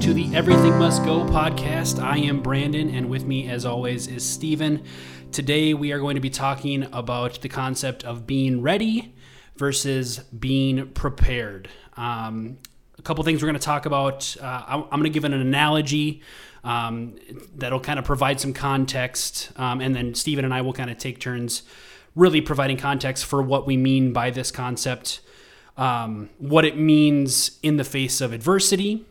to the Everything Must Go podcast. I am Brandon, and with me, as always, is Steven. Today, we are going to be talking about the concept of being ready versus being prepared. Um, a couple things we're going to talk about. Uh, I'm, I'm going to give an analogy um, that'll kind of provide some context, um, and then Steven and I will kind of take turns really providing context for what we mean by this concept um, what it means in the face of adversity.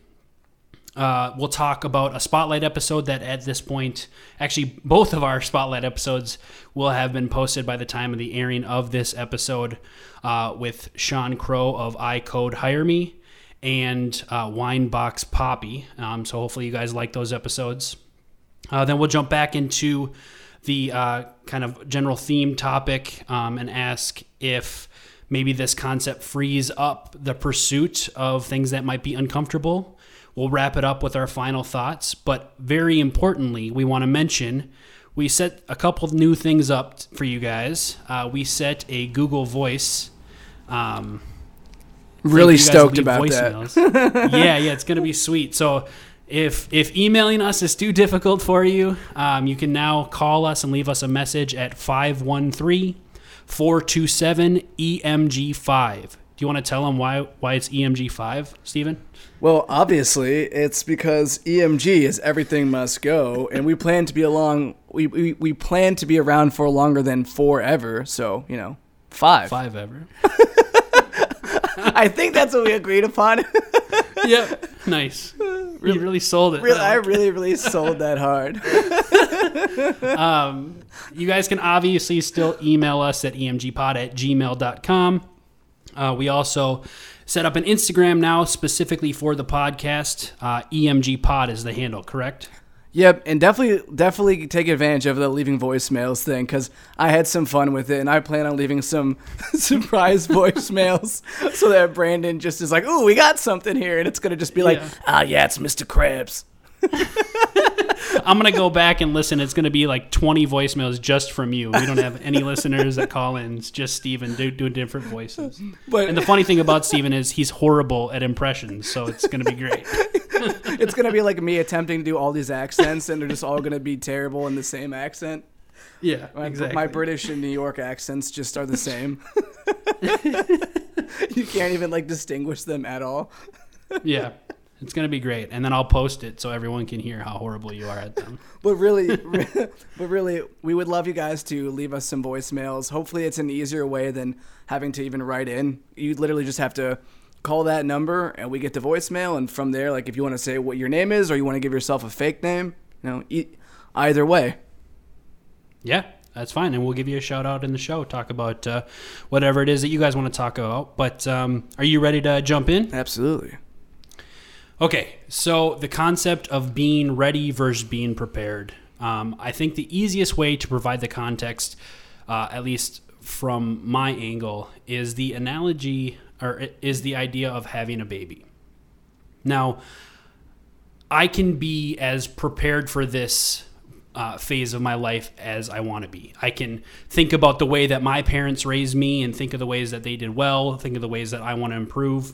Uh, we'll talk about a spotlight episode that at this point, actually, both of our spotlight episodes will have been posted by the time of the airing of this episode uh, with Sean Crow of I Code Hire Me and uh, Winebox Poppy. Um, so hopefully, you guys like those episodes. Uh, then we'll jump back into the uh, kind of general theme topic um, and ask if maybe this concept frees up the pursuit of things that might be uncomfortable. We'll wrap it up with our final thoughts. But very importantly, we want to mention we set a couple new things up for you guys. Uh, we set a Google Voice. Um, really stoked about voicemails. that. yeah, yeah, it's going to be sweet. So if if emailing us is too difficult for you, um, you can now call us and leave us a message at 513 427 EMG5. Do you want to tell them why why it's EMG5, Stephen? Well, obviously, it's because EMG is everything must go, and we plan to be along. We, we, we plan to be around for longer than forever. So you know, five. Five ever. I think that's what we agreed upon. yep. Nice. Really, you really sold it. Really, I really, really sold that hard. um, you guys can obviously still email us at emgpod at gmail.com. Uh, we also set up an Instagram now specifically for the podcast. Uh, EMG Pod is the handle, correct? Yep, and definitely definitely take advantage of the leaving voicemails thing because I had some fun with it, and I plan on leaving some surprise voicemails so that Brandon just is like, "Ooh, we got something here," and it's gonna just be like, "Ah, yeah, it's Mr. Krabs." I'm gonna go back and listen. It's gonna be like 20 voicemails just from you. We don't have any listeners that call in. It's just Steven do, doing different voices. But and the funny thing about Steven is he's horrible at impressions, so it's gonna be great. it's gonna be like me attempting to do all these accents, and they're just all gonna be terrible in the same accent. Yeah, my, exactly. My British and New York accents just are the same. you can't even like distinguish them at all. yeah. It's gonna be great, and then I'll post it so everyone can hear how horrible you are at them. but really, but really, we would love you guys to leave us some voicemails. Hopefully, it's an easier way than having to even write in. You literally just have to call that number, and we get the voicemail. And from there, like if you want to say what your name is, or you want to give yourself a fake name, you know, e- either way. Yeah, that's fine, and we'll give you a shout out in the show. Talk about uh, whatever it is that you guys want to talk about. But um, are you ready to jump in? Absolutely. Okay, so the concept of being ready versus being prepared. Um, I think the easiest way to provide the context, uh, at least from my angle, is the analogy or is the idea of having a baby. Now, I can be as prepared for this uh, phase of my life as I want to be. I can think about the way that my parents raised me and think of the ways that they did well, think of the ways that I want to improve.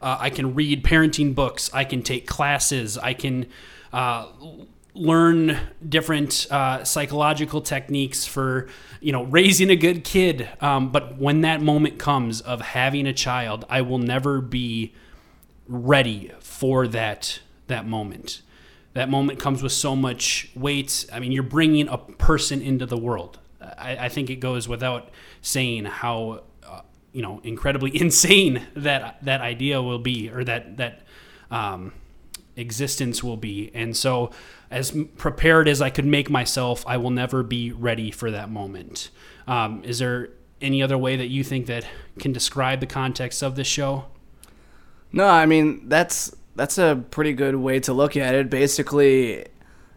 Uh, I can read parenting books. I can take classes. I can uh, learn different uh, psychological techniques for you know raising a good kid. Um, but when that moment comes of having a child, I will never be ready for that that moment. That moment comes with so much weight. I mean, you're bringing a person into the world. I, I think it goes without saying how you know incredibly insane that that idea will be or that that um, existence will be. And so as prepared as i could make myself i will never be ready for that moment. Um, is there any other way that you think that can describe the context of this show? No i mean that's that's a pretty good way to look at it. Basically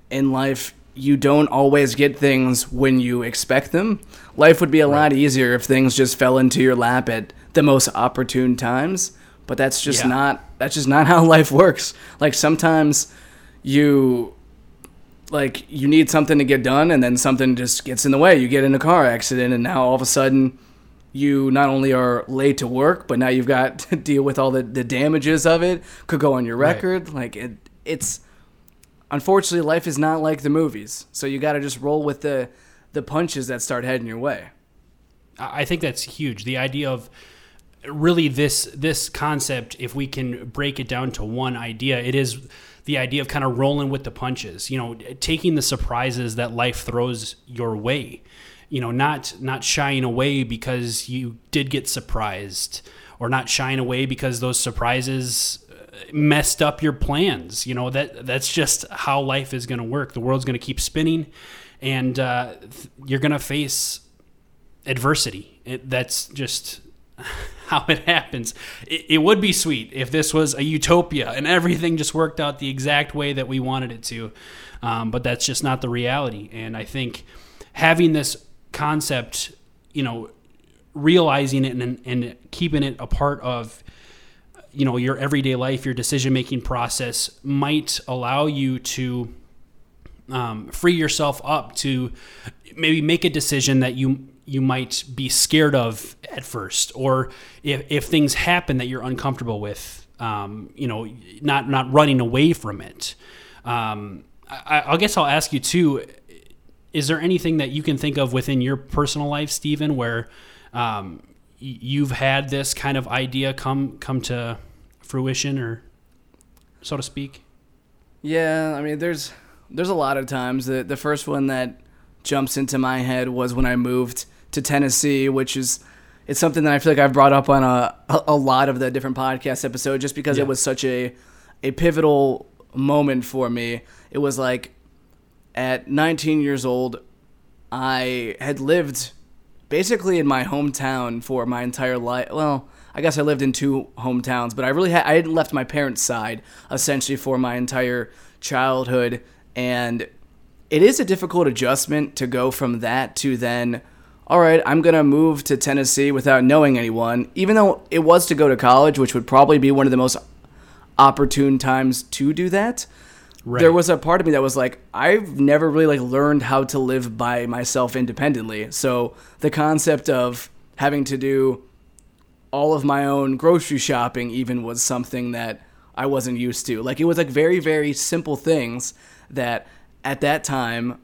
in life you don't always get things when you expect them. Life would be a right. lot easier if things just fell into your lap at the most opportune times, but that's just yeah. not that's just not how life works. Like sometimes you like you need something to get done and then something just gets in the way. You get in a car accident and now all of a sudden you not only are late to work, but now you've got to deal with all the, the damages of it. Could go on your Right. record. Like it, it's unfortunately life is not like the movies. So you got to just roll with the the punches that start heading your way. I think that's huge. The idea of really this this concept, if we can break it down to one idea, it is the idea of kind of rolling with the punches. You know, taking the surprises that life throws your way. You know, not not shying away because you did get surprised, or not shying away because those surprises messed up your plans. You know that that's just how life is going to work. The world's going to keep spinning, and uh, you're going to face adversity. It, that's just how it happens. It, it would be sweet if this was a utopia and everything just worked out the exact way that we wanted it to, um, but that's just not the reality. And I think having this concept, you know, realizing it and, and keeping it a part of you know your everyday life your decision making process might allow you to um, free yourself up to maybe make a decision that you you might be scared of at first, or if, if things happen that you're uncomfortable with, um, you know, not not running away from it. Um, I, I guess I'll ask you too: Is there anything that you can think of within your personal life, Stephen, where um, you've had this kind of idea come come to fruition, or so to speak? Yeah, I mean, there's there's a lot of times. The the first one that jumps into my head was when I moved to Tennessee, which is it's something that I feel like I've brought up on a a lot of the different podcast episodes, just because Yeah. it was such a a pivotal moment for me. It was like at 19 years old, I had lived basically in my hometown for my entire life. Well, I guess I lived in two hometowns, but I really had I hadn't left my parents' side essentially for my entire childhood, and it is a difficult adjustment to go from that to then. All right, I'm gonna move to Tennessee without knowing anyone, even though it was to go to college, which would probably be one of the most opportune times to do that Right. there was a part of me that was like i've never really like learned how to live by myself independently. So the concept of having to do all of my own grocery shopping even was something that i wasn't used to. Like it was like very very simple things that at that time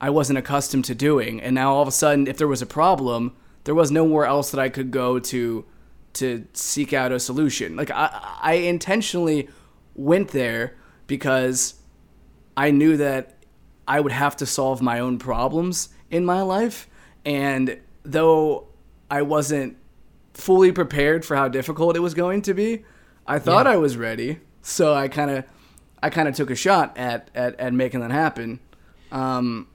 i wasn't accustomed to doing. And now all of a sudden if there was a problem there was nowhere else that i could go to to seek out a solution. Like i i intentionally went there because I knew that I would have to solve my own problems in my life. And though I wasn't fully prepared for how difficult it was going to be, I thought Yeah. I was ready. So I kind of, I kind of took a shot at, at, at making that happen. Um,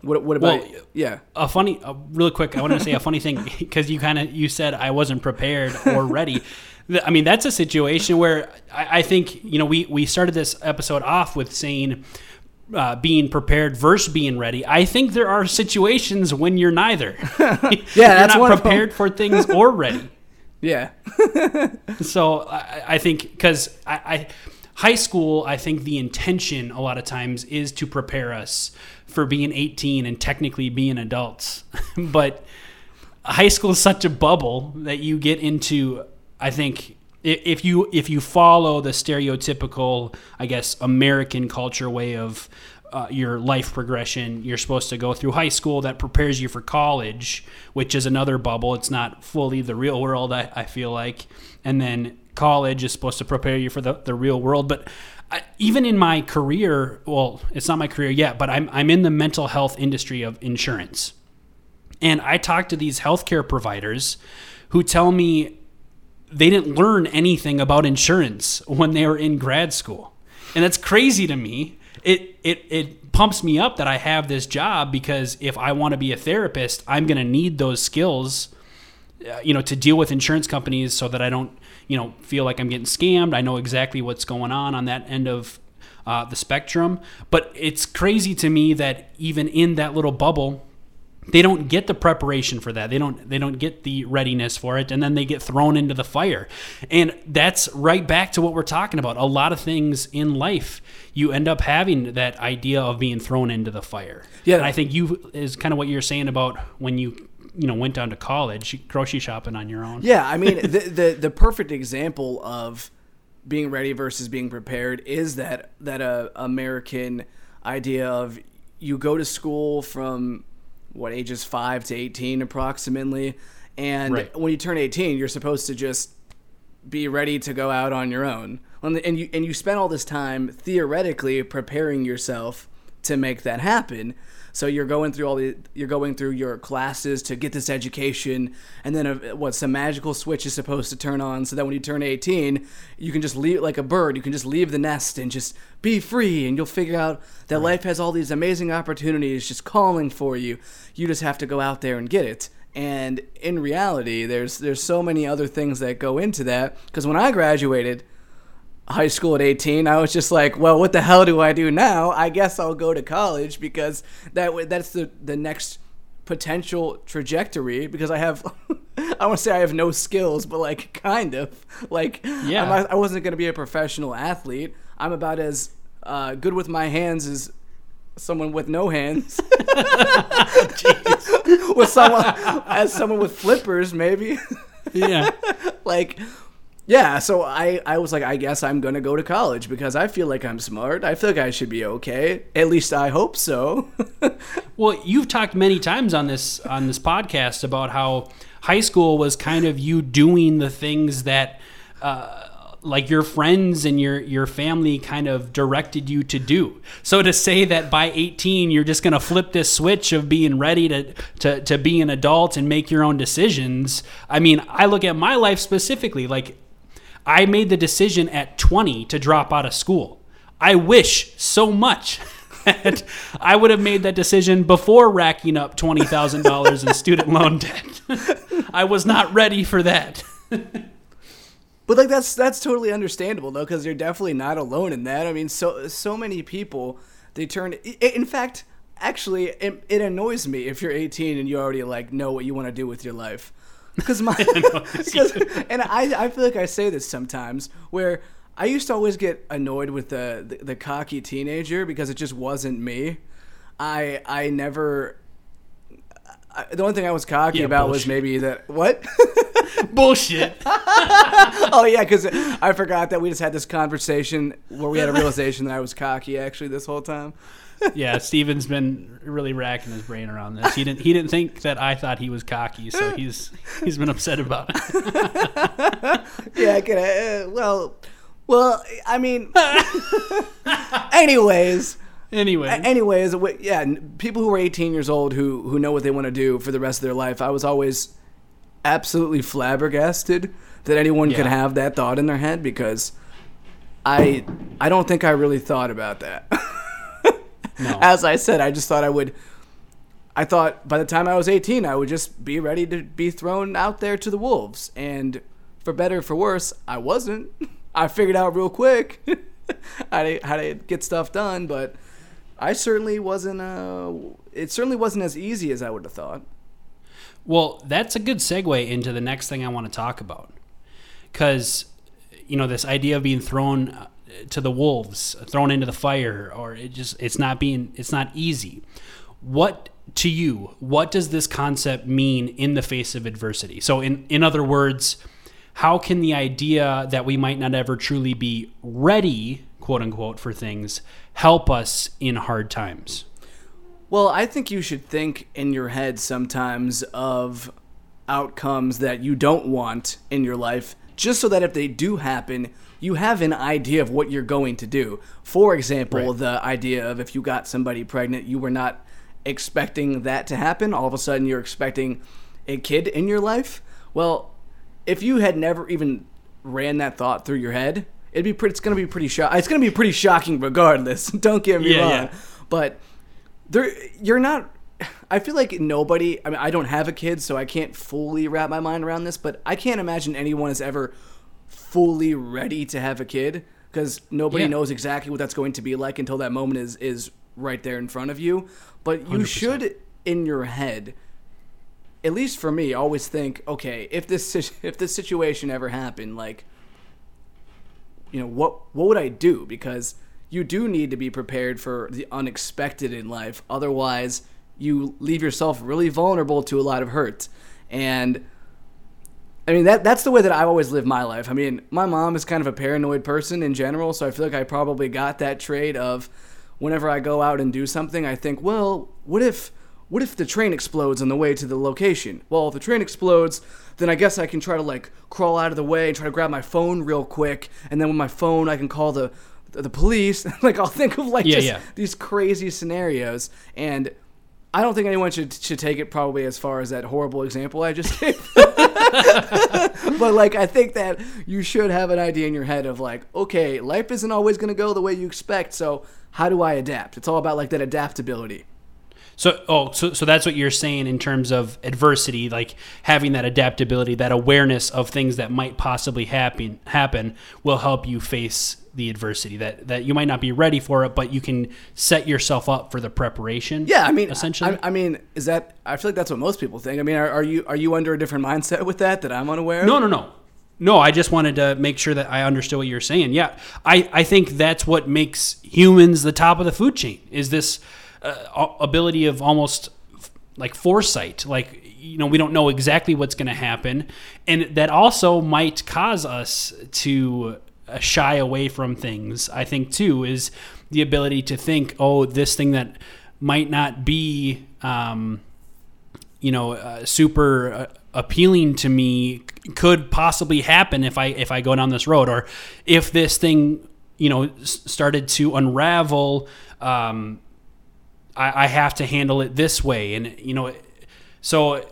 what, what about, Well, yeah. a funny uh, really quick i want to say a funny thing because you kind of you said i wasn't prepared or ready i mean that's a situation where I, I think you know we we started this episode off with saying uh, being prepared versus being ready. I think there are situations when you're neither. yeah, you're that's not one of them. prepared for things or ready. Yeah. So I, I think because I, I high school, I think the intention a lot of times is to prepare us for being 18 and technically being adults, but high school is such a bubble that you get into. I think if you if you follow the stereotypical, I guess, American culture way of uh, your life progression, you're supposed to go through high school that prepares you for college, which is another bubble. It's not fully the real world, I, I feel like. And then college is supposed to prepare you for the, the real world. But I, even in my career, well, it's not my career yet, but I'm, I'm in the mental health industry of insurance. And I talk to these healthcare providers who tell me they didn't learn anything about insurance when they were in grad school. And that's crazy to me. It it it pumps me up that I have this job because if I want to be a therapist, I'm going to need those skills uh, you know to deal with insurance companies so that I don't, you know, feel like I'm getting scammed. I know exactly what's going on on that end of uh, the spectrum. But it's crazy to me that even in that little bubble, they don't get the preparation for that. They don't they don't get the readiness for it and then they get thrown into the fire. And that's right back to what we're talking about. A lot of things in life you end up having that idea of being thrown into the fire. Yeah. And I think you is kind of what you're saying about when you you know went down to college grocery shopping on your own. Yeah, I mean the the the perfect example of being ready versus being prepared is that that uh, American idea of you go to school from what ages 5 to 18 approximately? And Right. when you turn 18 you're supposed to just be ready to go out on your own. And and you and you spend all this time theoretically preparing yourself to make that happen so you're going through all the you're going through your classes to get this education and then a, what some magical switch is supposed to turn on so that when you turn 18 you can just leave like a bird you can just leave the nest and just be free and you'll figure out that life has all these amazing opportunities just calling for you. You just have to go out there and get it. And in reality there's there's so many other things that go into that because when i graduated high school at 18 i was just like well what the hell do i do now? I guess i'll go to college because that that's the the next potential trajectory because i have i want to say i have no skills but like kind of like Yeah. I'm i wasn't going to be a professional athlete. I'm about as uh, good with my hands as someone with no hands. With someone as someone with flippers maybe. Yeah. like yeah so i i was like i guess i'm gonna go to college because i feel like i'm smart i feel like i should be okay at least i hope so Well, you've talked many times on this on this podcast about how high school was kind of you doing the things that uh, like your friends and your your family kind of directed you to do. So to say that by 18 you're just going to flip this switch of being ready to, to to be an adult and make your own decisions. I mean, I look at my life specifically like I made the decision at 20 to drop out of school. I wish so much that I would have made that decision before racking up $20,000 in student loan debt. I was not ready for that. but like that's that's totally understandable though because you're definitely not alone in that i mean so so many people they turn in fact actually it, it annoys me if you're 18 and you already like know what you want to do with your life because my because, and I, I feel like i say this sometimes where i used to always get annoyed with the, the the cocky teenager because it just wasn't me i i never I, the only thing i was cocky Yeah, about was maybe that what Bullshit. oh yeah, because I forgot that we just had this conversation where we had a realization that I was cocky actually this whole time. Yeah, Steven's been really racking his brain around this. He didn't he didn't think that I thought he was cocky, so he's he's been upset about it. Yeah, I can. Uh, well, well, I mean, anyways, Anyway, a- anyways, yeah, n- people who are 18 years old who who know what they want to do for the rest of their life. I was always absolutely flabbergasted that anyone could Yeah. have that thought in their head because I I don't think I really thought about that. no. As I said, I just thought I would. I thought by the time I was 18, I would just be ready to be thrown out there to the wolves. And for better or for worse, I wasn't. I figured out real quick how to, how to get stuff done, but I certainly wasn't. Uh, it certainly wasn't as easy as I would have thought. Well, that's a good segue into the next thing I want to talk about. Because, you know, this idea of being thrown to the wolves, thrown into the fire, or it just, it's not being, it's not easy. What, to you, what does this concept mean in the face of adversity? So, in, in other words, how can the idea that we might not ever truly be ready, quote unquote, for things help us in hard times? Well, I think you should think in your head sometimes of outcomes that you don't want in your life, just so that if they do happen, you have an idea of what you're going to do. For example, Right. the idea of if you got somebody pregnant, you were not expecting that to happen. All of a sudden, you're expecting a kid in your life. Well, if you had never even ran that thought through your head, it'd be pretty. It's gonna be pretty shock. It's gonna be pretty shocking, regardless. Don't get me Yeah, wrong. yeah. But there, you're not. I feel like nobody. I mean, I don't have a kid, so I can't fully wrap my mind around this. But I can't imagine anyone has ever fully ready to have a kid because nobody Yeah. knows exactly what that's going to be like until that moment is is right there in front of you. But you 100%. should, in your head, at least for me, always think, okay, if this if this situation ever happened, like, you know, what what would I do? Because you do need to be prepared for the unexpected in life. Otherwise, you leave yourself really vulnerable to a lot of hurt. And I mean that that's the way that I've always lived my life. I mean, my mom is kind of a paranoid person in general, so I feel like I probably got that trait of whenever I go out and do something, I think, well, what if what if the train explodes on the way to the location? Well, if the train explodes, then I guess I can try to like crawl out of the way and try to grab my phone real quick, and then with my phone I can call the the police. like I'll think of like Yeah, just yeah. these crazy scenarios and I don't think anyone should should take it probably as far as that horrible example I just gave. but like I think that you should have an idea in your head of like, okay, life isn't always going to go the way you expect, so how do I adapt? It's all about like that adaptability. So, oh, so, so that's what you're saying in terms of adversity, like having that adaptability, that awareness of things that might possibly happen, happen will help you face the adversity that, that you might not be ready for it, but you can set yourself up for the preparation. Yeah, I mean, essentially. I, I mean, is that? I feel like that's what most people think. I mean, are, are you are you under a different mindset with that that I'm unaware of? No, no, no. No, I just wanted to make sure that I understood what you were saying. Yeah, I, I think that's what makes humans the top of the food chain is this uh, ability of almost like foresight. Like, you know, we don't know exactly what's going to happen. And that also might cause us to uh, shy away from things, I think, too, is the ability to think, oh, this thing that might not be. Um, you know uh, super uh, appealing to me could possibly happen if I if I go down this road or if this thing you know started to unravel um, I, I have to handle it this way. And you know so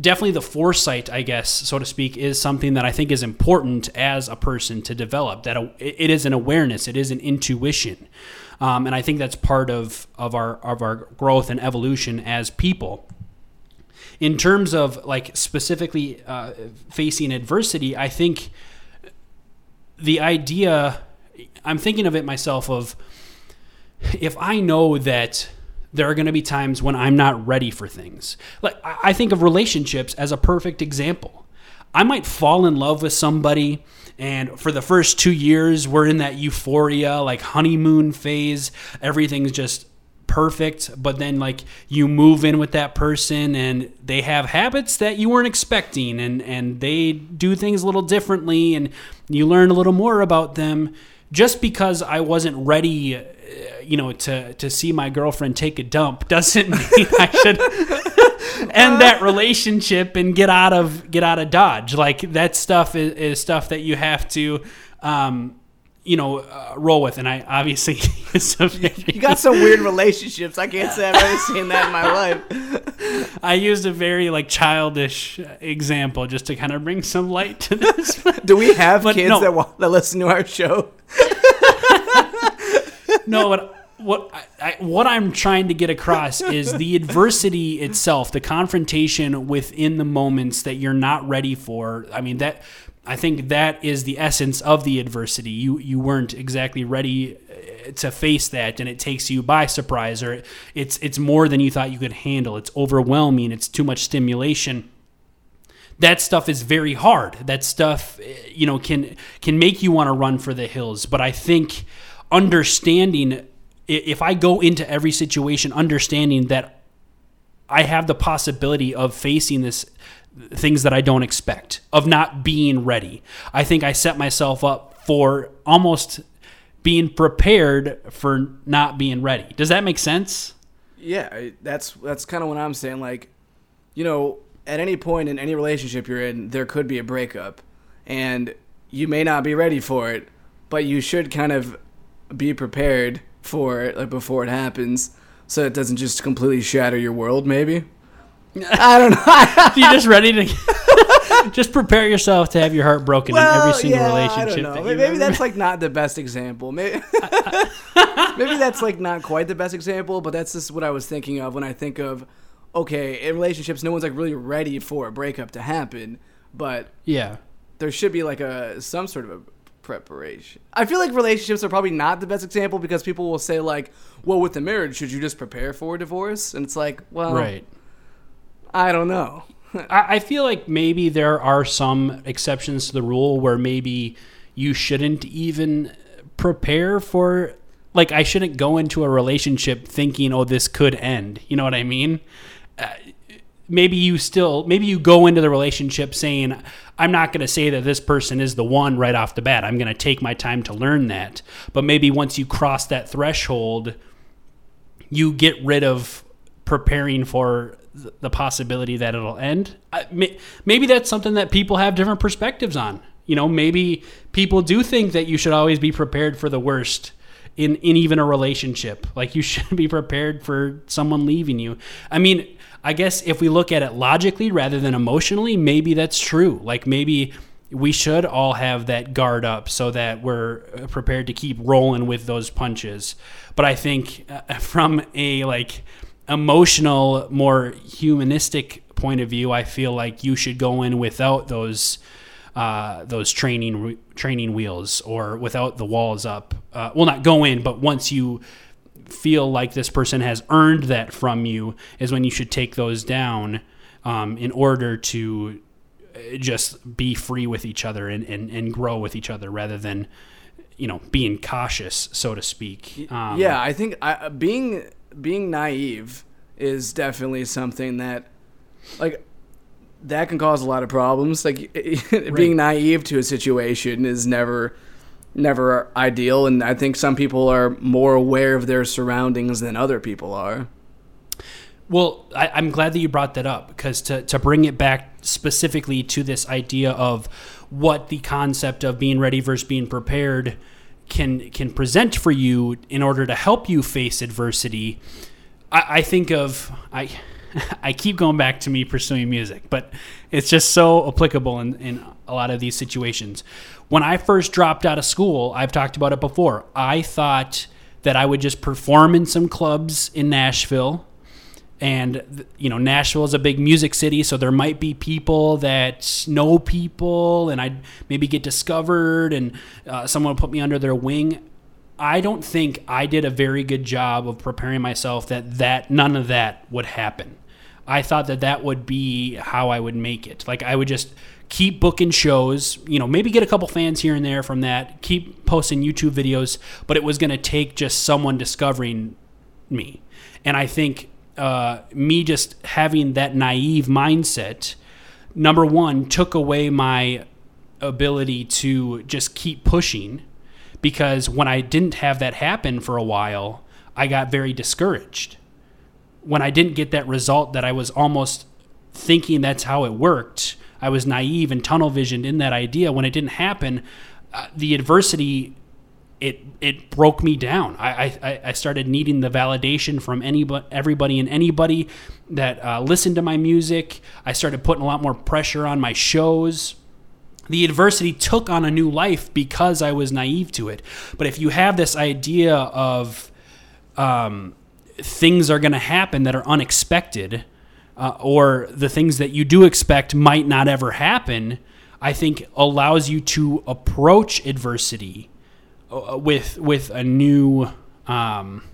definitely the foresight I guess so to speak is something that I think is important as a person to develop that it is an awareness it is an intuition. Um, and I think that's part of of our of our growth and evolution as people. In terms of like specifically uh, facing adversity, I think the idea, I'm thinking of it myself of if I know that there are going to be times when I'm not ready for things. Like I think of relationships as a perfect example. I might fall in love with somebody and for the first 2 years we're in that euphoria like honeymoon phase. Everything's just perfect, but then like you move in with that person and they have habits that you weren't expecting and and they do things a little differently and you learn a little more about them just because I wasn't ready uh, you know to to see my girlfriend take a dump doesn't mean I should end that relationship and get out of get out of dodge. Like that stuff is, is stuff that you have to um you know, uh, roll with, and I obviously You got some weird relationships. I can't say I've ever seen that in my life. I used a very like childish example just to kind of bring some light to this. Do we have But kids no. that, wa- that listen to our show? no, what what I, what I'm trying to get across is the adversity itself, the confrontation within the moments that you're not ready for. I mean that I think that is the essence of the adversity. You you weren't exactly ready uh, to face that, and it takes you by surprise, or it's it's more than you thought you could handle. It's overwhelming. It's too much stimulation that stuff is very hard. That stuff, eh, you know, can can make you want to run for the hills. But I think understanding, if I go into every situation understanding that I have the possibility of facing this things that I don't expect, of not being ready. I think I set myself up for almost being prepared for not being ready. Does that make sense? Yeah, that's that's kind of what I'm saying. Like, you know, at any point in any relationship you're in, there could be a breakup, and you may not be ready for it, but you should kind of be prepared for it like before it happens, so it doesn't just completely shatter your world. Maybe. I don't know. you just ready to just prepare yourself to have your heart broken in every single yeah, relationship. I don't know. that Maybe, maybe that's like not the best example. Maybe maybe that's like not quite the best example, but that's just what I was thinking of when I think of okay, in relationships, no one's like really ready for a breakup to happen, but yeah. there should be like a some sort of a preparation. I feel like relationships are probably not the best example because people will say like, "Well, with the marriage, should you just prepare for a divorce?" And it's like, well, Right. I don't know. I, I feel like maybe there are some exceptions to the rule where maybe you shouldn't even prepare for like I shouldn't go into a relationship thinking, "Oh, this could end." You know what I mean? Uh, maybe you still maybe you go into the relationship saying, "I'm not going to say that this person is the one right off the bat. I'm going to take my time to learn that." But maybe once you cross that threshold, you get rid of preparing for the possibility that it'll end. Maybe that's something that people have different perspectives on. You know, maybe people do think that you should always be prepared for the worst in in even a relationship. Like you should be prepared for someone leaving you. I mean, I guess if we look at it logically rather than emotionally, maybe that's true. Like maybe we should all have that guard up so that we're prepared to keep rolling with those punches. But I think uh, from a like emotional, more humanistic point of view, I feel like you should go in without those uh, those training training wheels or without the walls up. Uh, well, not go in, but once you feel like this person has earned that from you, is when you should take those down um, in order to uh, just be free with each other and, and, and grow with each other rather than you know being cautious so to speak um, yeah i think I, being being naive is definitely something that like that can cause a lot of problems. Like right. being naive to a situation is never never ideal and I think some people are more aware of their surroundings than other people are. Well, I, am glad that you brought that up because to, to bring it back specifically to this idea of what the concept of being ready versus being prepared can can present for you in order to help you face adversity. I, I think of I I keep going back to me pursuing music, but it's just so applicable in, in a lot of these situations. When I first dropped out of school, I've talked about it before. I thought that I would just perform in some clubs in Nashville. And, you know, Nashville is a big music city, so there might be people that know people, and I'd maybe get discovered, and uh, someone would put me under their wing. I don't think I did a very good job of preparing myself that that none of that would happen. I thought that that would be how I would make it. Like I would just keep booking shows, you know, maybe get a couple fans here and there from that, keep posting YouTube videos, but it was going to take just someone discovering me. And I think uh, me just having that naive mindset, number one, took away my ability to just keep pushing because when I didn't have that happen for a while, I got very discouraged. When I didn't get that result that I was almost thinking that's how it worked, I was naive and tunnel visioned in that idea. When it didn't happen, uh, the adversity it it broke me down. I, I, I started needing the validation from anybody, everybody and anybody that uh, listened to my music. I started putting a lot more pressure on my shows the adversity took on a new life because I was naive to it. But if you have this idea of um, things are going to happen that are unexpected, uh, or the things that you do expect might not ever happen, I think allows you to approach adversity with with a new um,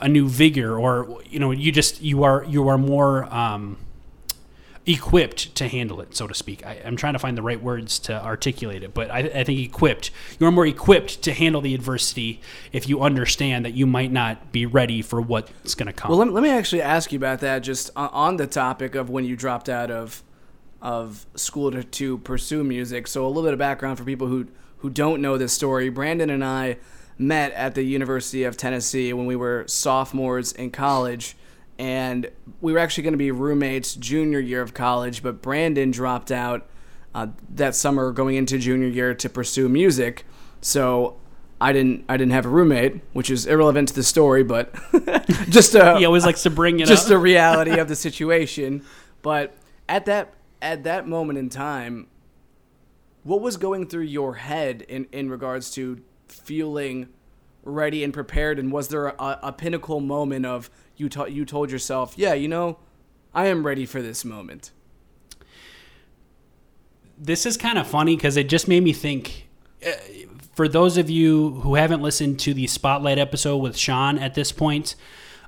a new vigor, or you know, you just you are you are more. Um, equipped to handle it, so to speak. I, am trying to find the right words to articulate it, but I, I, think equipped. You're more equipped to handle the adversity if you understand that you might not be ready for what's going to come. Well, let me, let me actually ask you about that, just on the topic of when you dropped out of of school to, to pursue music. So a little bit of background for people who who don't know this story. Brandon and I met at the University of Tennessee when we were sophomores in college and we were actually going to be roommates junior year of college, but Brandon dropped out uh, that summer going into junior year to pursue music. So I didn't I didn't have a roommate, which is irrelevant to the story, but just a, he always likes to bring it just up. the reality of the situation. But at that at that moment in time, what was going through your head in in regards to feeling ready and prepared, and was there a, a pinnacle moment of you you told yourself, yeah, you know, I am ready for this moment? This is kind of funny because it just made me think. Uh, for those of you who haven't listened to the spotlight episode with Sean at this point,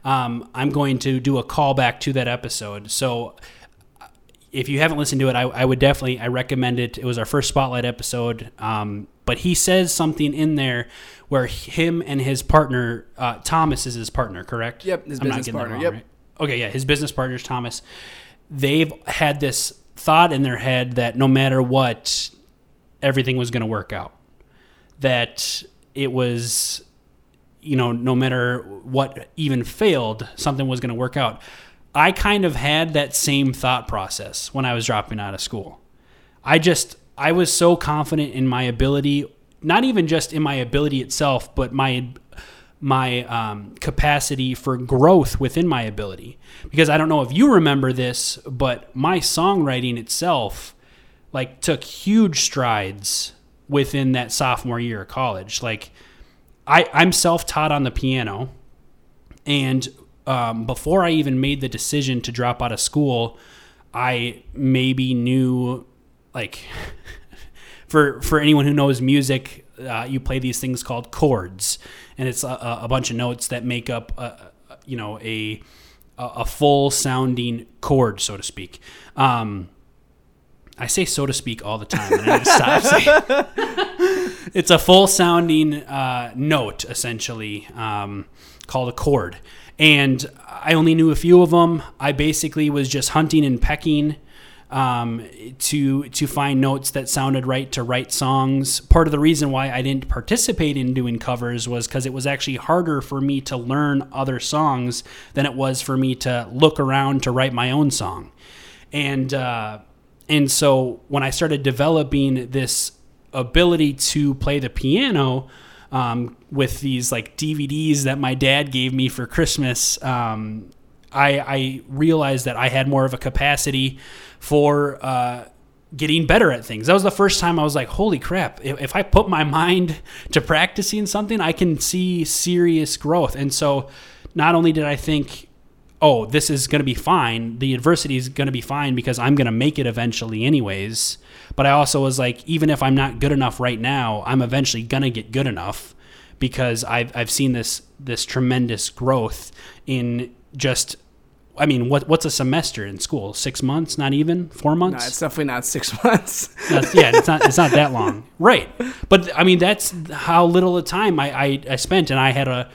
um, I'm going to do a callback to that episode. So if you haven't listened to it, I, I, would definitely I recommend it. It was our first spotlight episode. Um, but he says something in there where him and his partner, uh, Thomas is his partner, correct? Yep, his I'm business partner, wrong, yep. right? Okay, yeah, his business partner's Thomas. They've had this thought in their head that no matter what, everything was going to work out. That it was, you know, no matter what even failed, something was going to work out. I kind of had that same thought process when I was dropping out of school. I just, I was so confident in my ability, not even just in my ability itself, but my my um, capacity for growth within my ability. Because I don't know if you remember this, but my songwriting itself like took huge strides within that sophomore year of college. Like I, I'm self-taught on the piano, and um, before I even made the decision to drop out of school, I maybe knew like for for anyone who knows music, uh, you play these things called chords, and it's a, a bunch of notes that make up, a, a- you know, a a full sounding chord, so to speak. Um, I say so to speak all the time, and I stop saying. it's a full sounding uh, note, essentially, um, called a chord. And I only knew a few of them. I basically was just hunting and pecking um, to to find notes that sounded right to write songs. Part of the reason why I didn't participate in doing covers was because it was actually harder for me to learn other songs than it was for me to look around to write my own song. And uh, and so when I started developing this ability to play the piano um, with these like DVDs that my dad gave me for Christmas, um, I, I realized that I had more of a capacity for uh, getting better at things. That was the first time I was like, holy crap, if, if I put my mind to practicing something, I can see serious growth. And so not only did I think, oh, this is going to be fine, the adversity is going to be fine because I'm going to make it eventually, anyways. But I also was like, even if I'm not good enough right now, I'm eventually going to get good enough because I've, I've seen this this tremendous growth in just I mean what what's a semester in school? Six months? Not even? Four months? No, it's definitely not six months. That's- yeah it's not it's not that long. Right. But I mean that's how little of time I, I, I spent. And I had a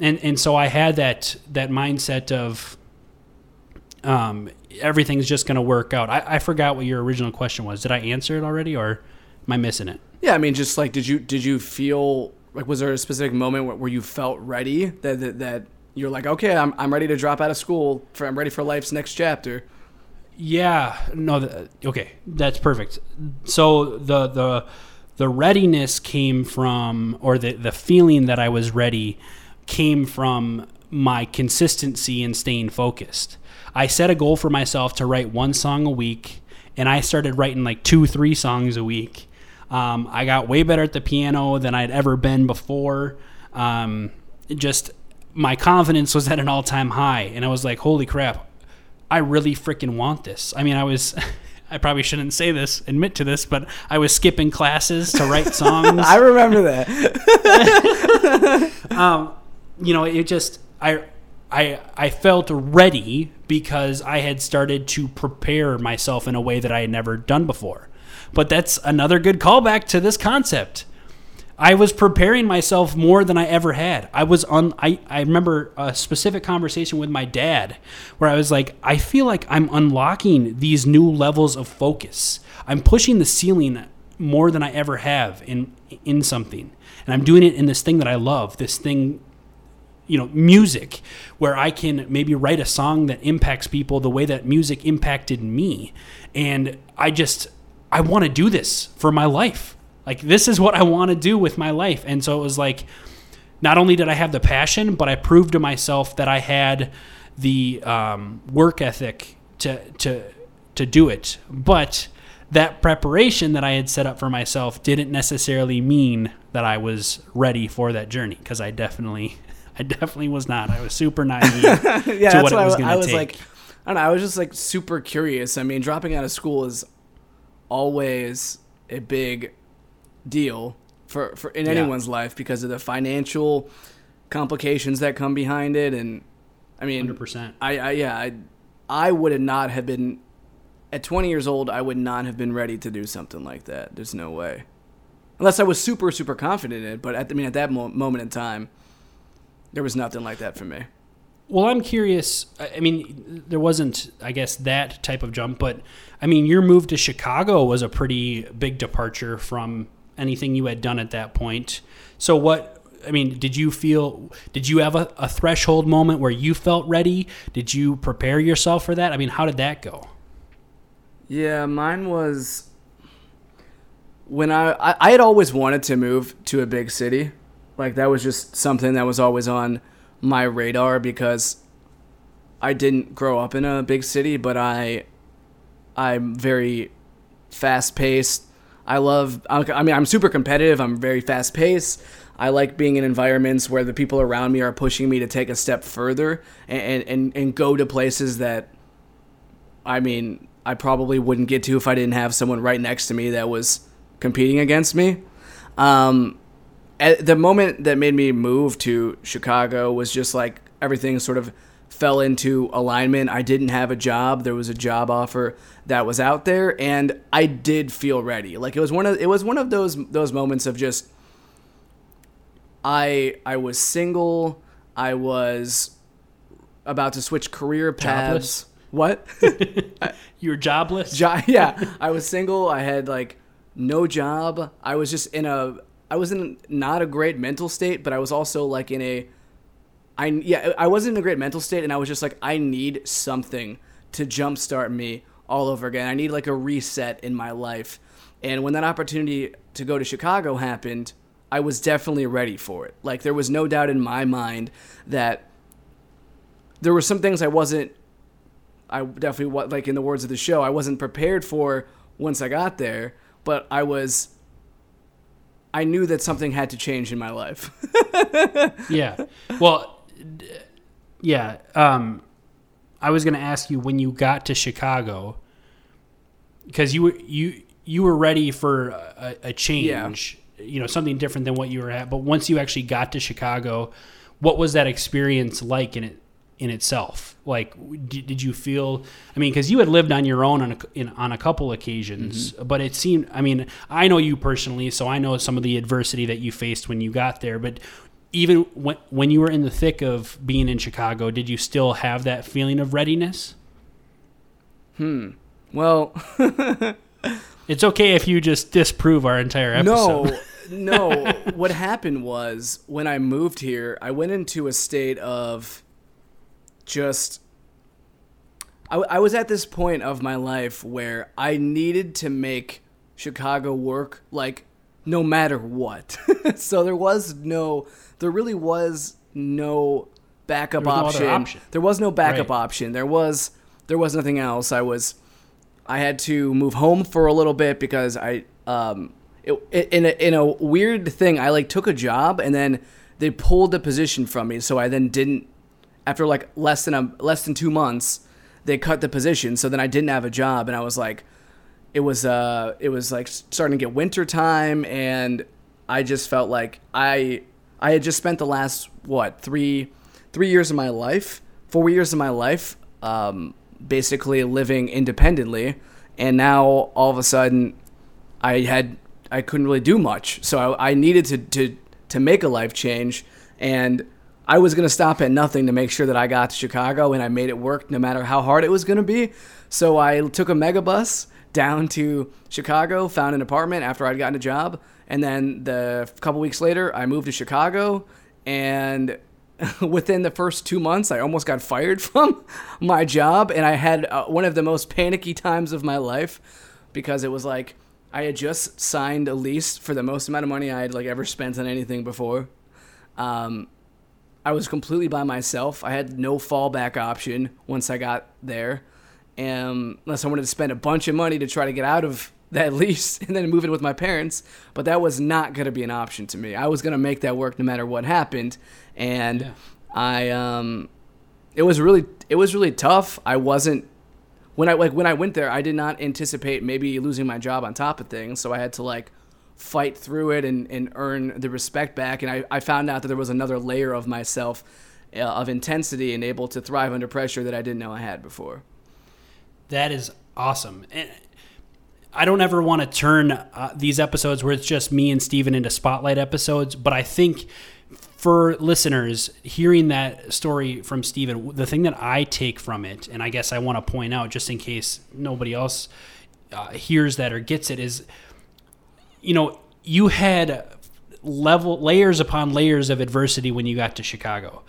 and and so I had that that mindset of um everything's just gonna work out I, I forgot what your original question was did I answer it already or am I missing it yeah, I mean, just like, did you did you feel like was there a specific moment where, where you felt ready that, that that you're like, okay, I'm I'm ready to drop out of school for I'm ready for life's next chapter. Yeah, no, th- okay, that's perfect. So the the the readiness came from, or the the feeling that I was ready came from my consistency and staying focused. I set a goal for myself to write one song a week, and I started writing like two, three songs a week. Um, I got way better at the piano than I'd ever been before. Um, just my confidence was at an all time high, and I was like, "Holy crap! I really freaking want this. I mean, I was, I probably shouldn't say this, admit to this, but I was skipping classes to write songs. I remember that. you know, it just, I, I, I felt ready because I had started to prepare myself in a way that I had never done before. But that's another good callback to this concept. I was preparing myself more than I ever had. I was on. I, I remember a specific conversation with my dad where I was like, I feel like I'm unlocking these new levels of focus. I'm pushing the ceiling more than I ever have in in something, and I'm doing it in this thing that I love. This thing you know music where i can maybe write a song that impacts people the way that music impacted me. And i just i want to do this for my life. Like this is what i want to do with my life. And so it was like not only did i have the passion but i proved to myself that i had the um, work ethic to to to do it. But that preparation that i had set up for myself didn't necessarily mean that i was ready for that journey because i definitely I definitely was not. I was super naive yeah, to that's what it what I was was, going I to was take. like. I don't know. I was just like super curious. I mean, dropping out of school is always a big deal for, for in Yeah. anyone's life because of the financial complications that come behind it, and I mean, 100%. I, I yeah, I I would have not have been at 20 years old. I would not have been ready to do something like that. There's no way. unless I was super super confident in it. But at, I mean, at that mo- moment in time, there was nothing like that for me. Well, I'm curious. I mean, there wasn't, I guess, that type of jump, but I mean, your move to Chicago was a pretty big departure from anything you had done at that point. So, what, I mean, did you feel, did you have a, a threshold moment where you felt ready? Did you prepare yourself for that? I mean, how did that go? Yeah, mine was when I, I I had always wanted to move to a big city. Like that was just something that was always on my radar because I didn't grow up in a big city, but I I'm very fast paced. I love I mean I'm super competitive. I'm very fast paced. I like being in environments where the people around me are pushing me to take a step further and and, and go to places that I mean, I probably wouldn't get to if I didn't have someone right next to me that was competing against me. Um, at the moment that made me move to Chicago was just like everything sort of fell into alignment. I didn't have a job. There was a job offer that was out there and I did feel ready. Like it was one of it was one of those those moments of just I I was single. I was about to switch career paths. Jobless? What? You were jobless? Jo- yeah, I was single. I had like no job. I was just in a. I was in not a great mental state, but I was also like in a. I yeah, I wasn't in a great mental state, and I was just like, I need something to jumpstart me all over again. I need like a reset in my life, and when that opportunity to go to Chicago happened, I was definitely ready for it. Like there was no doubt in my mind that there were some things I wasn't I definitely like in the words of the show, I wasn't prepared for once I got there, but I was I knew that something had to change in my life. yeah. Well, yeah. Um, I was going to ask you when you got to Chicago because you were you you were ready for a, a change, you know, something different than what you were at. But once you actually got to Chicago, what was that experience like And it in itself? Like, did, did you feel? I mean, because you had lived on your own on a, in, on a couple occasions, but it seemed. I mean, I know you personally, so I know some of the adversity that you faced when you got there. But even when when you were in the thick of being in Chicago, did you still have that feeling of readiness? Hmm. Well, It's okay if you just disprove our entire episode. no, no. What happened was when I moved here, I went into a state of just. I, I was at this point of my life where I needed to make Chicago work, like, no matter what. so there was no. There really was no backup There was no option. option. There was no backup Right. option. There was. There was nothing else. I was. I had to move home for a little bit because I um it, it, in a, in a weird thing I like took a job and then they pulled the position from me so I then didn't after like less than a less than 2 months they cut the position so then I didn't have a job and I was like it was uh it was like starting to get winter time and I just felt like I I had just spent the last what 3 3 years of my life 4 years of my life um basically living independently and now all of a sudden I had I couldn't really do much. So I, I needed to, to to make a life change and I was gonna stop at nothing to make sure that I got to Chicago and I made it work no matter how hard it was gonna be. So I took a megabus down to Chicago, found an apartment after I'd gotten a job, and then the couple weeks later I moved to Chicago and within the first two months, I almost got fired from my job, and I had uh, one of the most panicky times of my life because it was like I had just signed a lease for the most amount of money I had like ever spent on anything before. Um, I was completely by myself. I had no fallback option once I got there, um, unless I wanted to spend a bunch of money to try to get out of that lease and then move in with my parents. But that was not going to be an option to me. I was going to make that work no matter what happened, and Yeah. I um, it was really it was really tough. I wasn't when I like when I went there, I did not anticipate maybe losing my job on top of things, so I had to like fight through it and, and earn the respect back. And I, I found out that there was another layer of myself uh, of intensity and able to thrive under pressure that I didn't know I had before. That is awesome. And I don't ever want to turn uh, these episodes where it's just me and Steven into spotlight episodes, but I think for listeners hearing that story from Steven, the thing that I take from it, and I guess I want to point out just in case nobody else uh, hears that or gets it, is you know, you had level layers upon layers of adversity when you got to Chicago.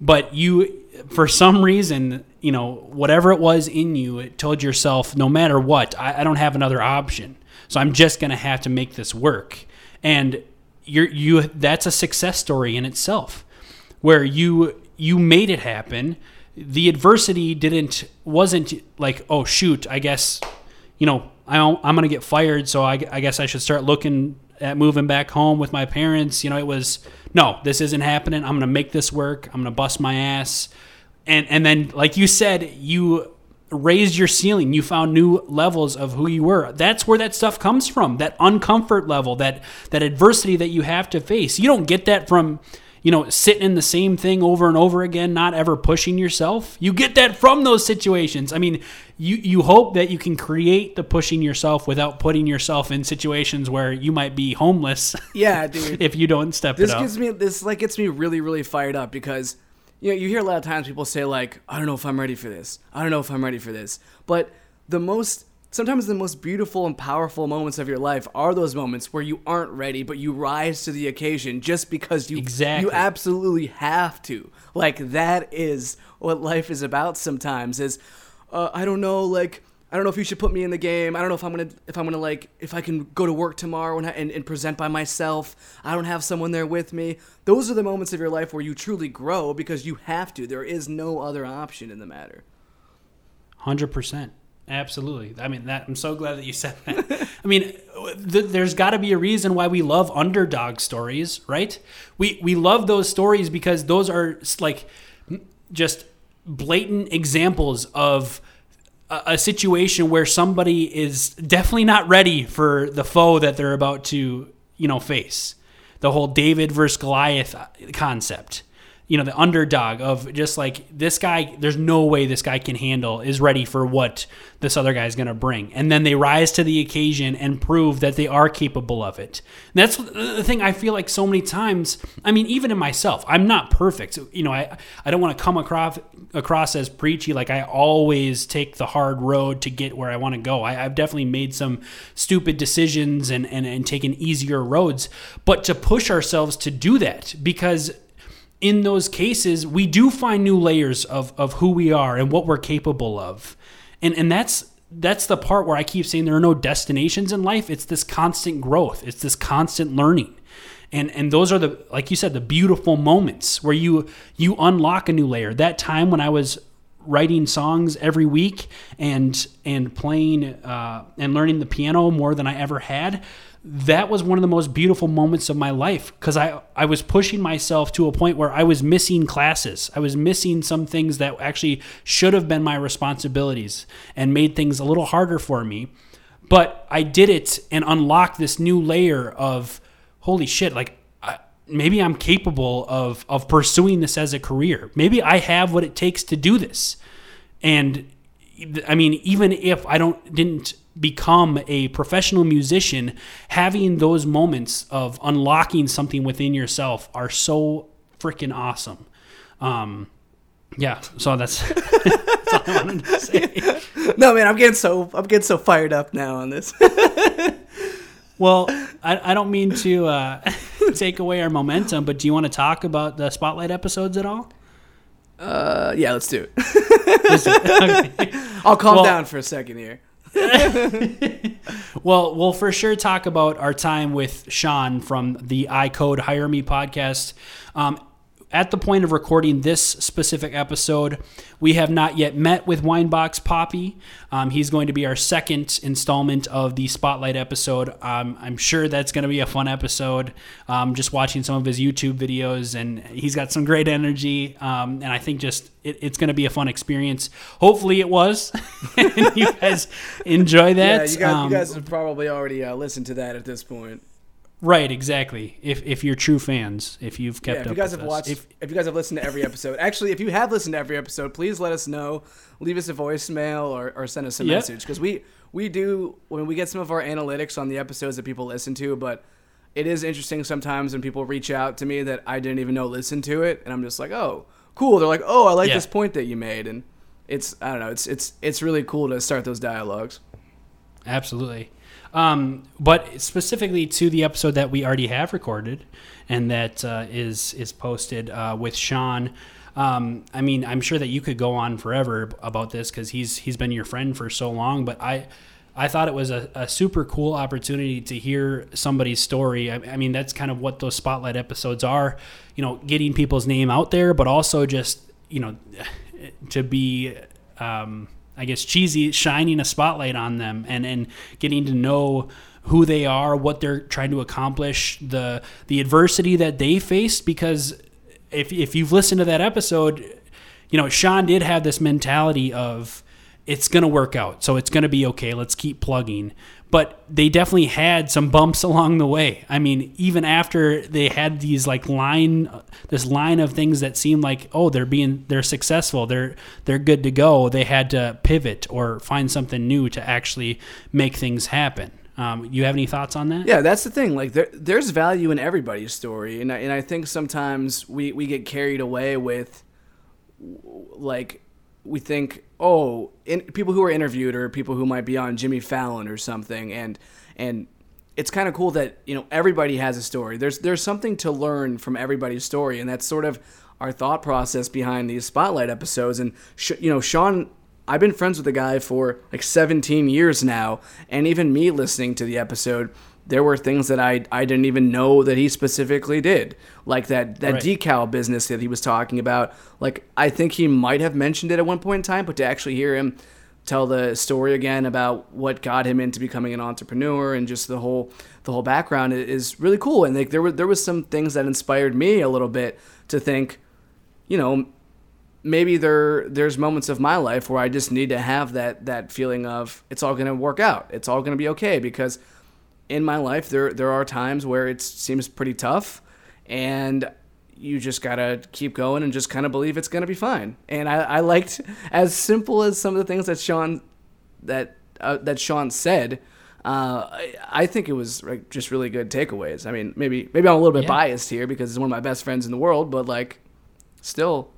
But you for some reason, you know, whatever it was in you, it told yourself, no matter what, I, I don't have another option. So I'm just gonna have to make this work. And you're you that's a success story in itself. Where you you made it happen. The adversity didn't wasn't like, oh shoot, I guess, you know, I I'm gonna get fired, so I, I guess I should start looking at moving back home with my parents. You know, it was no, this isn't happening. I'm gonna make this work. I'm gonna bust my ass. And and then like you said, you raised your ceiling. You found new levels of who you were. That's where that stuff comes from. That uncomfort level, that that adversity that you have to face. You don't get that from you know, sitting in the same thing over and over again, not ever pushing yourself. You get that from those situations. I mean, you you hope that you can create the pushing yourself without putting yourself in situations where you might be homeless. Yeah, dude. if you don't step this it up. gives me this like gets me really really fired up because you know you hear a lot of times people say like I don't know if I'm ready for this. I don't know if I'm ready for this. But the most sometimes the most beautiful and powerful moments of your life are those moments where you aren't ready but you rise to the occasion just because you Exactly. you absolutely have to. Like that is what life is about sometimes is uh, I don't know like I don't know if you should put me in the game. I don't know if I'm gonna if I'm gonna like if I can go to work tomorrow and, and, and present by myself. I don't have someone there with me. Those are the moments of your life where you truly grow because you have to. There is no other option in the matter. Hundred percent, absolutely. I mean, that I'm so glad that you said that. I mean, th- there's got to be a reason why we love underdog stories, right? We we love those stories because those are like just blatant examples of a, a situation where somebody is definitely not ready for the foe that they're about to, you know, face. The whole David versus Goliath uh, concept you know the underdog of just like this guy there's no way this guy can handle is ready for what this other guy's going to bring. And then they rise to the occasion and prove that they are capable of it. And that's the thing i feel like so many times i mean even in myself i'm not perfect. You know i i don't want to come across across as preachy like i always take the hard road to get where i want to go. I, i've definitely made some stupid decisions and, and and taken easier roads. But to push ourselves to do that because in those cases, we do find new layers of, of who we are and what we're capable of. And and that's that's the part where I keep saying there are no destinations in life. It's this constant growth. It's this constant learning. And and those are the like you said, the beautiful moments where you you unlock a new layer. That time when I was writing songs every week and and playing uh, and learning the piano more than I ever had. That was one of the most beautiful moments of my life because I, I was pushing myself to a point where I was missing classes. I was missing some things that actually should have been my responsibilities and made things a little harder for me. But I did it and unlocked this new layer of holy shit, like maybe I'm capable of of pursuing this as a career. Maybe I have what it takes to do this. And I mean, even if I don't didn't become a professional musician, having those moments of unlocking something within yourself are so freaking awesome. Um, yeah, so that's, that's all I wanted to say. No man, I'm getting so I'm getting so fired up now on this. Well, I, I don't mean to uh, take away our momentum, but do you want to talk about the spotlight episodes at all? uh, yeah, let's do it. Okay. I'll calm Well- down for a second here. Well, we'll for sure talk about our time with Sean from the I Code Hire Me podcast. Um, at the point of recording this specific episode, we have not yet met with Winebox Poppy. Um, he's going to be our second installment of the Spotlight episode. Um, I'm sure that's going to be a fun episode. Um, just watching some of his YouTube videos, and he's got some great energy. Um, and I think just it, it's going to be a fun experience. Hopefully, it was. you guys enjoy that. Yeah, you guys, Um, you guys have probably already uh, listened to that at this point. Right, exactly. If if you're true fans, if you've kept Yeah, if up you guys with have us. watched, If- if, you guys have listened to every episode, actually, if you have listened to every episode, please let us know. Leave us a voicemail or, or send us a Yeah. message because we we do when we get some of our analytics on the episodes that people listen to, but it is interesting sometimes when people reach out to me that I didn't even know listened to it, and I'm just like, oh, cool. They're like, oh, I like Yeah. this point that you made, and it's I don't know, it's it's it's really cool to start those dialogues. Absolutely. Um, but specifically to the episode that we already have recorded and that uh, is is posted uh, with Sean. Um, I mean, I'm sure that you could go on forever about this because he's he's been your friend for so long. But I I thought it was a, a super cool opportunity to hear somebody's story. I, I mean, that's kind of what those spotlight episodes are. You know, getting people's name out there, but also just you know to be um, I guess cheesy, shining a spotlight on them and and getting to know who they are, what they're trying to accomplish, the the adversity that they faced. Because if if you've listened to that episode, you know Sean did have this mentality of it's going to work out, so it's going to be okay. Let's keep plugging. But they definitely had some bumps along the way. I mean, even after they had these like line, this line of things that seemed like, oh, they're being, they're successful, they're they're good to go. They had to pivot or find something new to actually make things happen. Um, you have any thoughts on that? Yeah, that's the thing. Like there, there's value in everybody's story, and I, and I think sometimes we we get carried away with like we think oh in, people who are interviewed or people who might be on Jimmy Fallon or something and and it's kind of cool that you know everybody has a story. There's there's something to learn from everybody's story and that's sort of our thought process behind these spotlight episodes. And sh- you know Sean I've been friends with the guy for like 17 years now and even me listening to the episode there were things that I, I didn't even know that he specifically did like that that Right. decal business that he was talking about like i think he might have mentioned it at one point in time but to actually hear him tell the story again about what got him into becoming an entrepreneur and just the whole the whole background is really cool and like there were there was some things that inspired me a little bit to think you know maybe there there's moments of my life where I just need to have that that feeling of it's all going to work out. It's all going to be okay because in my life there there are times where it seems pretty tough and you just gotta keep going and just kind of believe it's gonna be fine. And I, I liked as simple as some of the things that Sean that uh, that Sean said. Uh, I, I think it was like just really good takeaways. I mean, maybe maybe I'm a little bit Yeah. biased here because he's one of my best friends in the world, but like, still,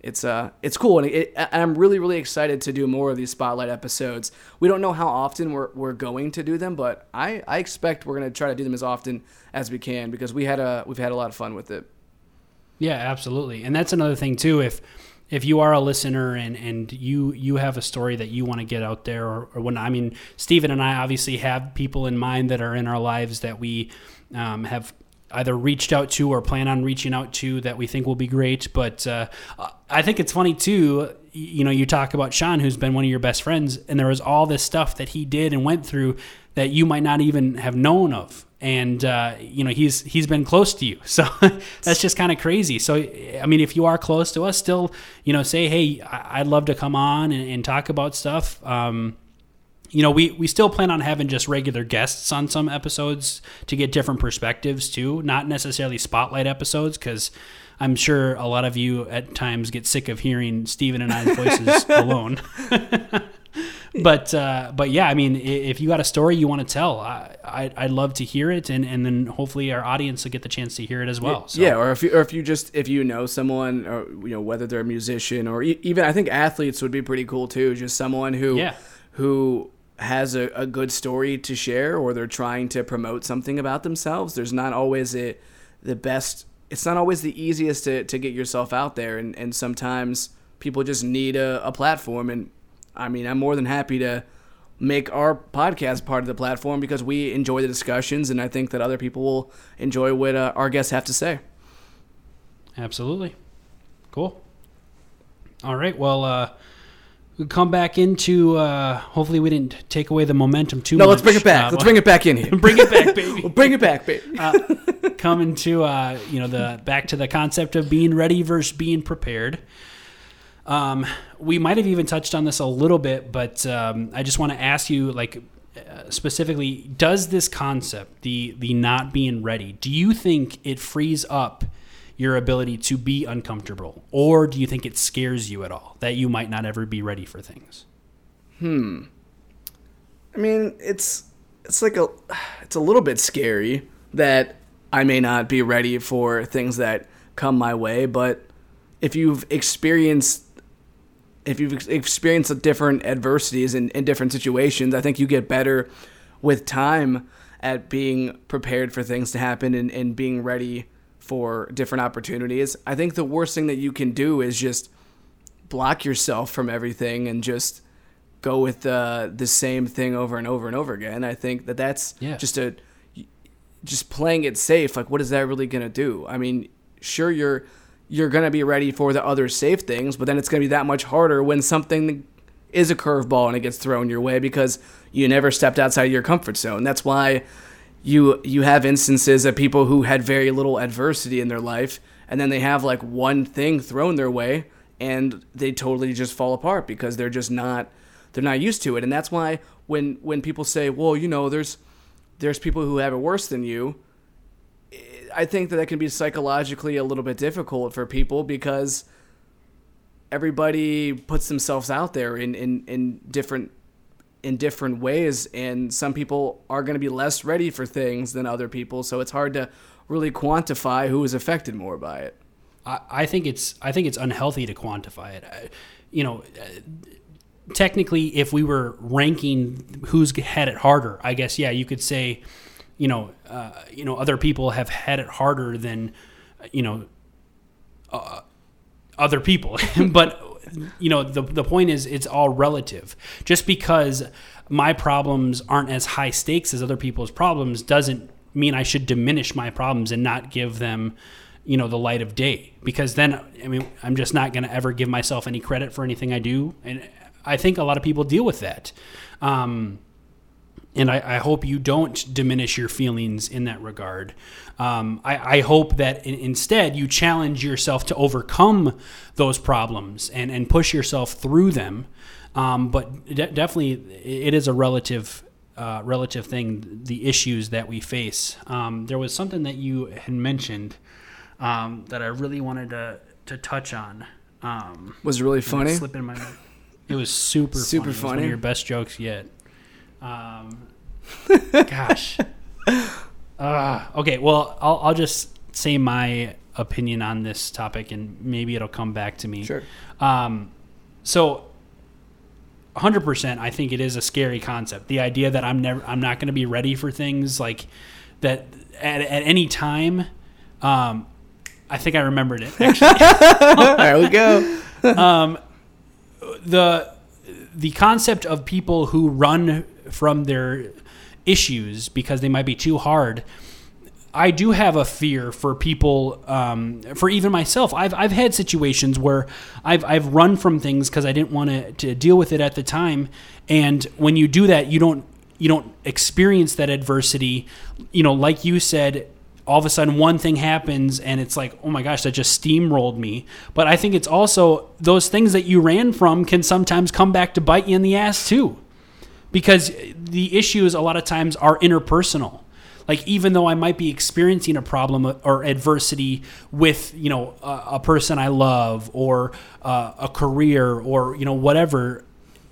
it's uh it's cool and, it, and I'm really really excited to do more of these spotlight episodes. We don't know how often we're, we're going to do them, but I, I expect we're gonna try to do them as often as we can because we had a we've had a lot of fun with it. Yeah, absolutely. And that's another thing too. If if you are a listener and, and you you have a story that you want to get out there, or, or when I mean, Stephen and I obviously have people in mind that are in our lives that we um, have either reached out to or plan on reaching out to that we think will be great. But uh, I think it's funny too. You know, you talk about Sean, who's been one of your best friends, and there was all this stuff that he did and went through that you might not even have known of and uh, you know he's he's been close to you so that's just kind of crazy so i mean if you are close to us still you know say hey i'd love to come on and, and talk about stuff um, you know we, we still plan on having just regular guests on some episodes to get different perspectives too not necessarily spotlight episodes because i'm sure a lot of you at times get sick of hearing steven and i's voices alone but uh, but yeah, I mean, if you got a story you want to tell, I, I I'd love to hear it, and, and then hopefully our audience will get the chance to hear it as well. So, Yeah, or if you, or if you just if you know someone, or you know whether they're a musician or e- even I think athletes would be pretty cool too. Just someone who Yeah. who has a, a good story to share, or they're trying to promote something about themselves. There's not always a, the best. It's not always the easiest to, to get yourself out there, and, and sometimes people just need a, a platform. And I mean, I'm more than happy to make our podcast part of the platform because we enjoy the discussions, and I think that other people will enjoy what uh, our guests have to say. absolutely, cool. All right, well, uh, we come back into. Uh, hopefully, we didn't take away the momentum too No, much. let's bring it back. Uh, let's bring it back in here. bring it back, baby. We'll bring it back, baby. coming to uh, you know the back to the concept of being ready versus being prepared. Um, we might have even touched on this a little bit, but um, I just want to ask you, like, uh, specifically, does this concept, the the not being ready, do you think it frees up your ability to be uncomfortable, or do you think it scares you at all that you might not ever be ready for things? Hmm. I mean, it's it's like a it's a little bit scary that I may not be ready for things that come my way, but if you've experienced if you've experienced different adversities in, in different situations, I think you get better with time at being prepared for things to happen and, and being ready for different opportunities. I think the worst thing that you can do is just block yourself from everything and just go with the the same thing over and over and over again. I think that that's Yeah. just a just playing it safe. Like, what is that really gonna do? I mean, sure you're you're gonna be ready for the other safe things, but then it's gonna be that much harder when something is a curveball and it gets thrown your way because you never stepped outside your comfort zone. That's why you you have instances of people who had very little adversity in their life and then they have like one thing thrown their way and they totally just fall apart because they're just not they're not used to it. And that's why when when people say well you know there's there's people who have it worse than you i think that that can be psychologically a little bit difficult for people because everybody puts themselves out there in in, in different in different ways and some people are going to be less ready for things than other people so it's hard to really quantify who is affected more by it I, I think it's I think it's unhealthy to quantify it. I, you know, uh, technically, if we were ranking who's had it harder, I guess yeah, you could say, you know, uh, you know, other people have had it harder than, uh, you know, uh, other people. but you know, the the point is, it's all relative. Just because my problems aren't as high stakes as other people's problems doesn't mean I should diminish my problems and not give them you know the light of day. Because then i mean i'm just not going to ever give myself any credit for anything i do. And i think a lot of people deal with that. Um, and I, I hope you don't diminish your feelings in that regard. Um, I, I hope that in, instead you challenge yourself to overcome those problems and, and push yourself through them. Um, but de- definitely, it is a relative uh, relative thing. The issues that we face. Um, there was something that you had mentioned um, that I really wanted to to touch on. Um, was it really funny slipped in my mind. It was super Super funny. Was one of your best jokes yet. Um, gosh. Uh, okay, well, I'll, I'll just say my opinion on this topic, and maybe it'll come back to me. sure Um, so, 100%, I think it is a scary concept. The idea that I'm never, I'm not going to be ready for things like that at, at any time. Um, I think I remembered it. Actually, there we go um, the the concept of people who run from their issues because they might be too hard. I do have a fear for people, um, for even myself. I've, I've had situations where I've, I've run from things because I didn't want to, deal with it at the time. And when you do that, you don't you don't experience that adversity. You know, like you said, all of a sudden one thing happens and it's like, oh my gosh, that just steamrolled me. But I think it's also those things that you ran from can sometimes come back to bite you in the ass too because the issues a lot of times are interpersonal. Like even though i might be experiencing a problem or adversity with you know a, a person i love or uh, a career or you know whatever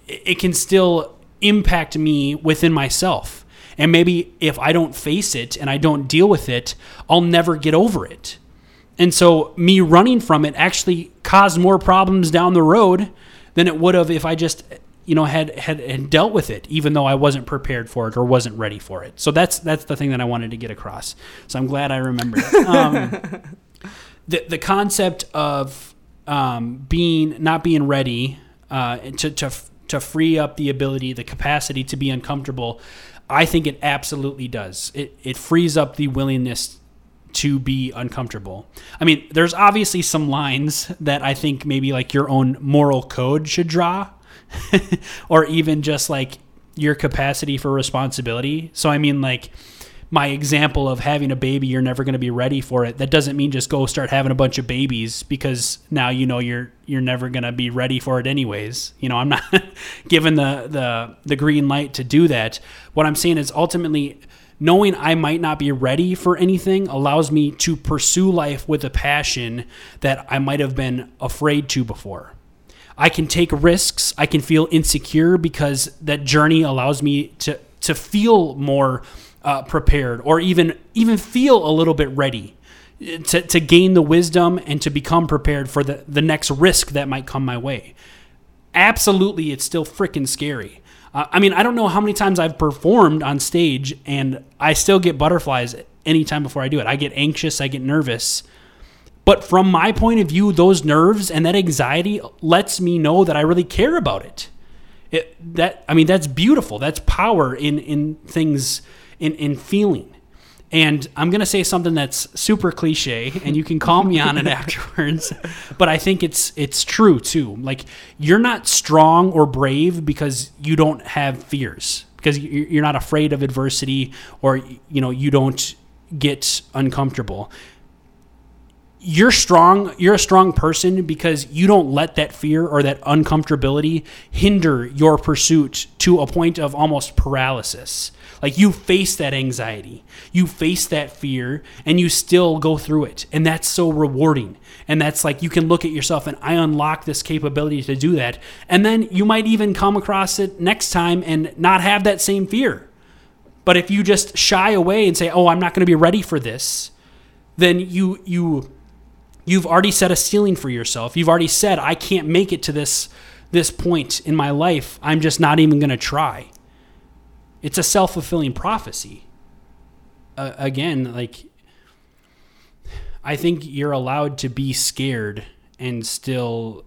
it, it can still impact me within myself. And maybe if i don't face it and i don't deal with it i'll never get over it. And so me running from it actually caused more problems down the road than it would have if I just you know had, had had dealt with it even though I wasn't prepared for it or wasn't ready for it. So that's that's the thing that I wanted to get across. So I'm glad I remembered it. Um, the the concept of um, being not being ready uh, to to to free up the ability, the capacity to be uncomfortable, I think it absolutely does. It it frees up the willingness to be uncomfortable. I mean, there's obviously some lines that I think maybe like your own moral code should draw, or even just like your capacity for responsibility. So, I mean, like my example of having a baby, you're never going to be ready for it. That doesn't mean just go start having a bunch of babies because now you know you're you're never going to be ready for it anyways. You know, I'm not given the the the green light to do that. What I'm saying is ultimately knowing I might not be ready for anything allows me to pursue life with a passion that I might have been afraid to before. I can take risks. I can feel insecure because that journey allows me to to feel more uh, prepared or even even feel a little bit ready to, to gain the wisdom and to become prepared for the, the next risk that might come my way. Absolutely, it's still freaking scary. Uh, I mean, I don't know how many times I've performed on stage and I still get butterflies anytime before I do it. I get anxious, I get nervous. But from my point of view, those nerves and that anxiety lets me know that I really care about it. It that I mean that's beautiful. That's power in in things in in feeling. And I'm to say something that's super cliche and you can call me on it afterwards, but I think it's it's true too. Like you're not strong or brave because you don't have fears, because you're not afraid of adversity or you know, you don't get uncomfortable you're strong you're a strong person because you don't let that fear or that uncomfortability hinder your pursuit to a point of almost paralysis. Like you face that anxiety you face that fear and you still go through it. And that's so rewarding. And that's like you can look at yourself and i unlock this capability to do that. And then you might even come across it next time and not have that same fear. But if you just shy away and say oh i'm not going to be ready for this then you you You've already set a ceiling for yourself. You've already said, I can't make it to this, this point in my life. I'm just not even going to try. It's a self fulfilling prophecy. Uh, again, like, I think you're allowed to be scared and still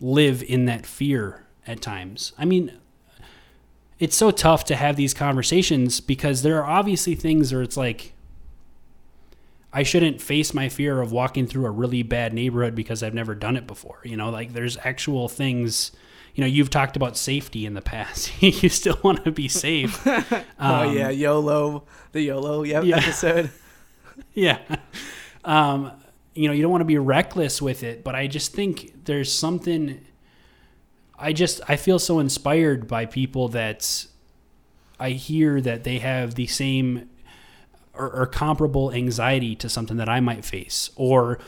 live in that fear at times. I mean, it's so tough to have these conversations because there are obviously things where it's like, I shouldn't face my fear of walking through a really bad neighborhood because I've never done it before. You know, like there's actual things. You know, you've talked about safety in the past. you still want to be safe. Um, oh yeah, YOLO, the YOLO yep, yeah. episode. yeah. Um, you know, you don't want to be reckless with it, but I just think there's something. I just I feel so inspired by people that I hear that they have the same or, or comparable anxiety to something that I might face, or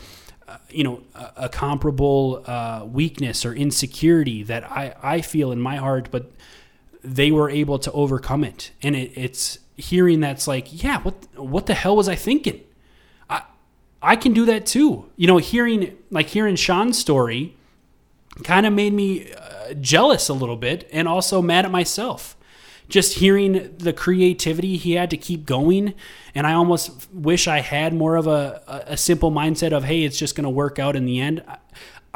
uh, you know, a, a comparable uh, weakness or insecurity that I, I feel in my heart, but they were able to overcome it. And it, it's hearing that's like, yeah, what what the hell was I thinking? I I can do that too. You know, hearing like hearing Sean's story kind of made me uh, jealous a little bit and also mad at myself just hearing the creativity he had to keep going. And I almost wish I had more of a, a simple mindset of, hey, it's just going to work out in the end.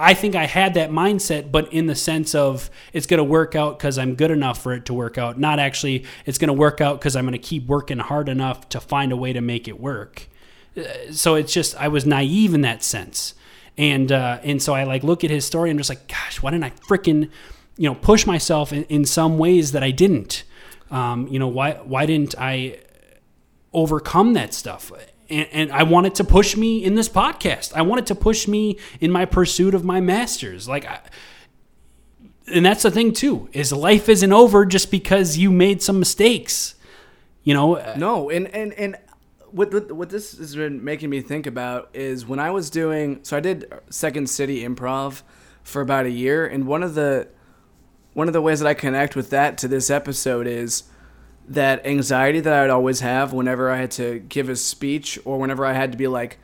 I think I had that mindset, but in the sense of it's going to work out because I'm good enough for it to work out, not actually it's going to work out because I'm going to keep working hard enough to find a way to make it work. Uh, so it's just I was naive in that sense, and uh, and so I like look at his story and I'm just like, gosh, why didn't I freaking you know push myself in, in some ways that I didn't? Um, you know, why why didn't I overcome that stuff? And, and, I wanted to push me in this podcast. I wanted to push me in my pursuit of my masters. Like, I, and that's the thing too is life isn't over just because you made some mistakes. You know. No, and and and what what this has been making me think about is when I was doing. So I did Second City Improv for about a year, and one of the one of the ways that I connect with that to this episode is that anxiety that I would always have whenever I had to give a speech or whenever I had to be like,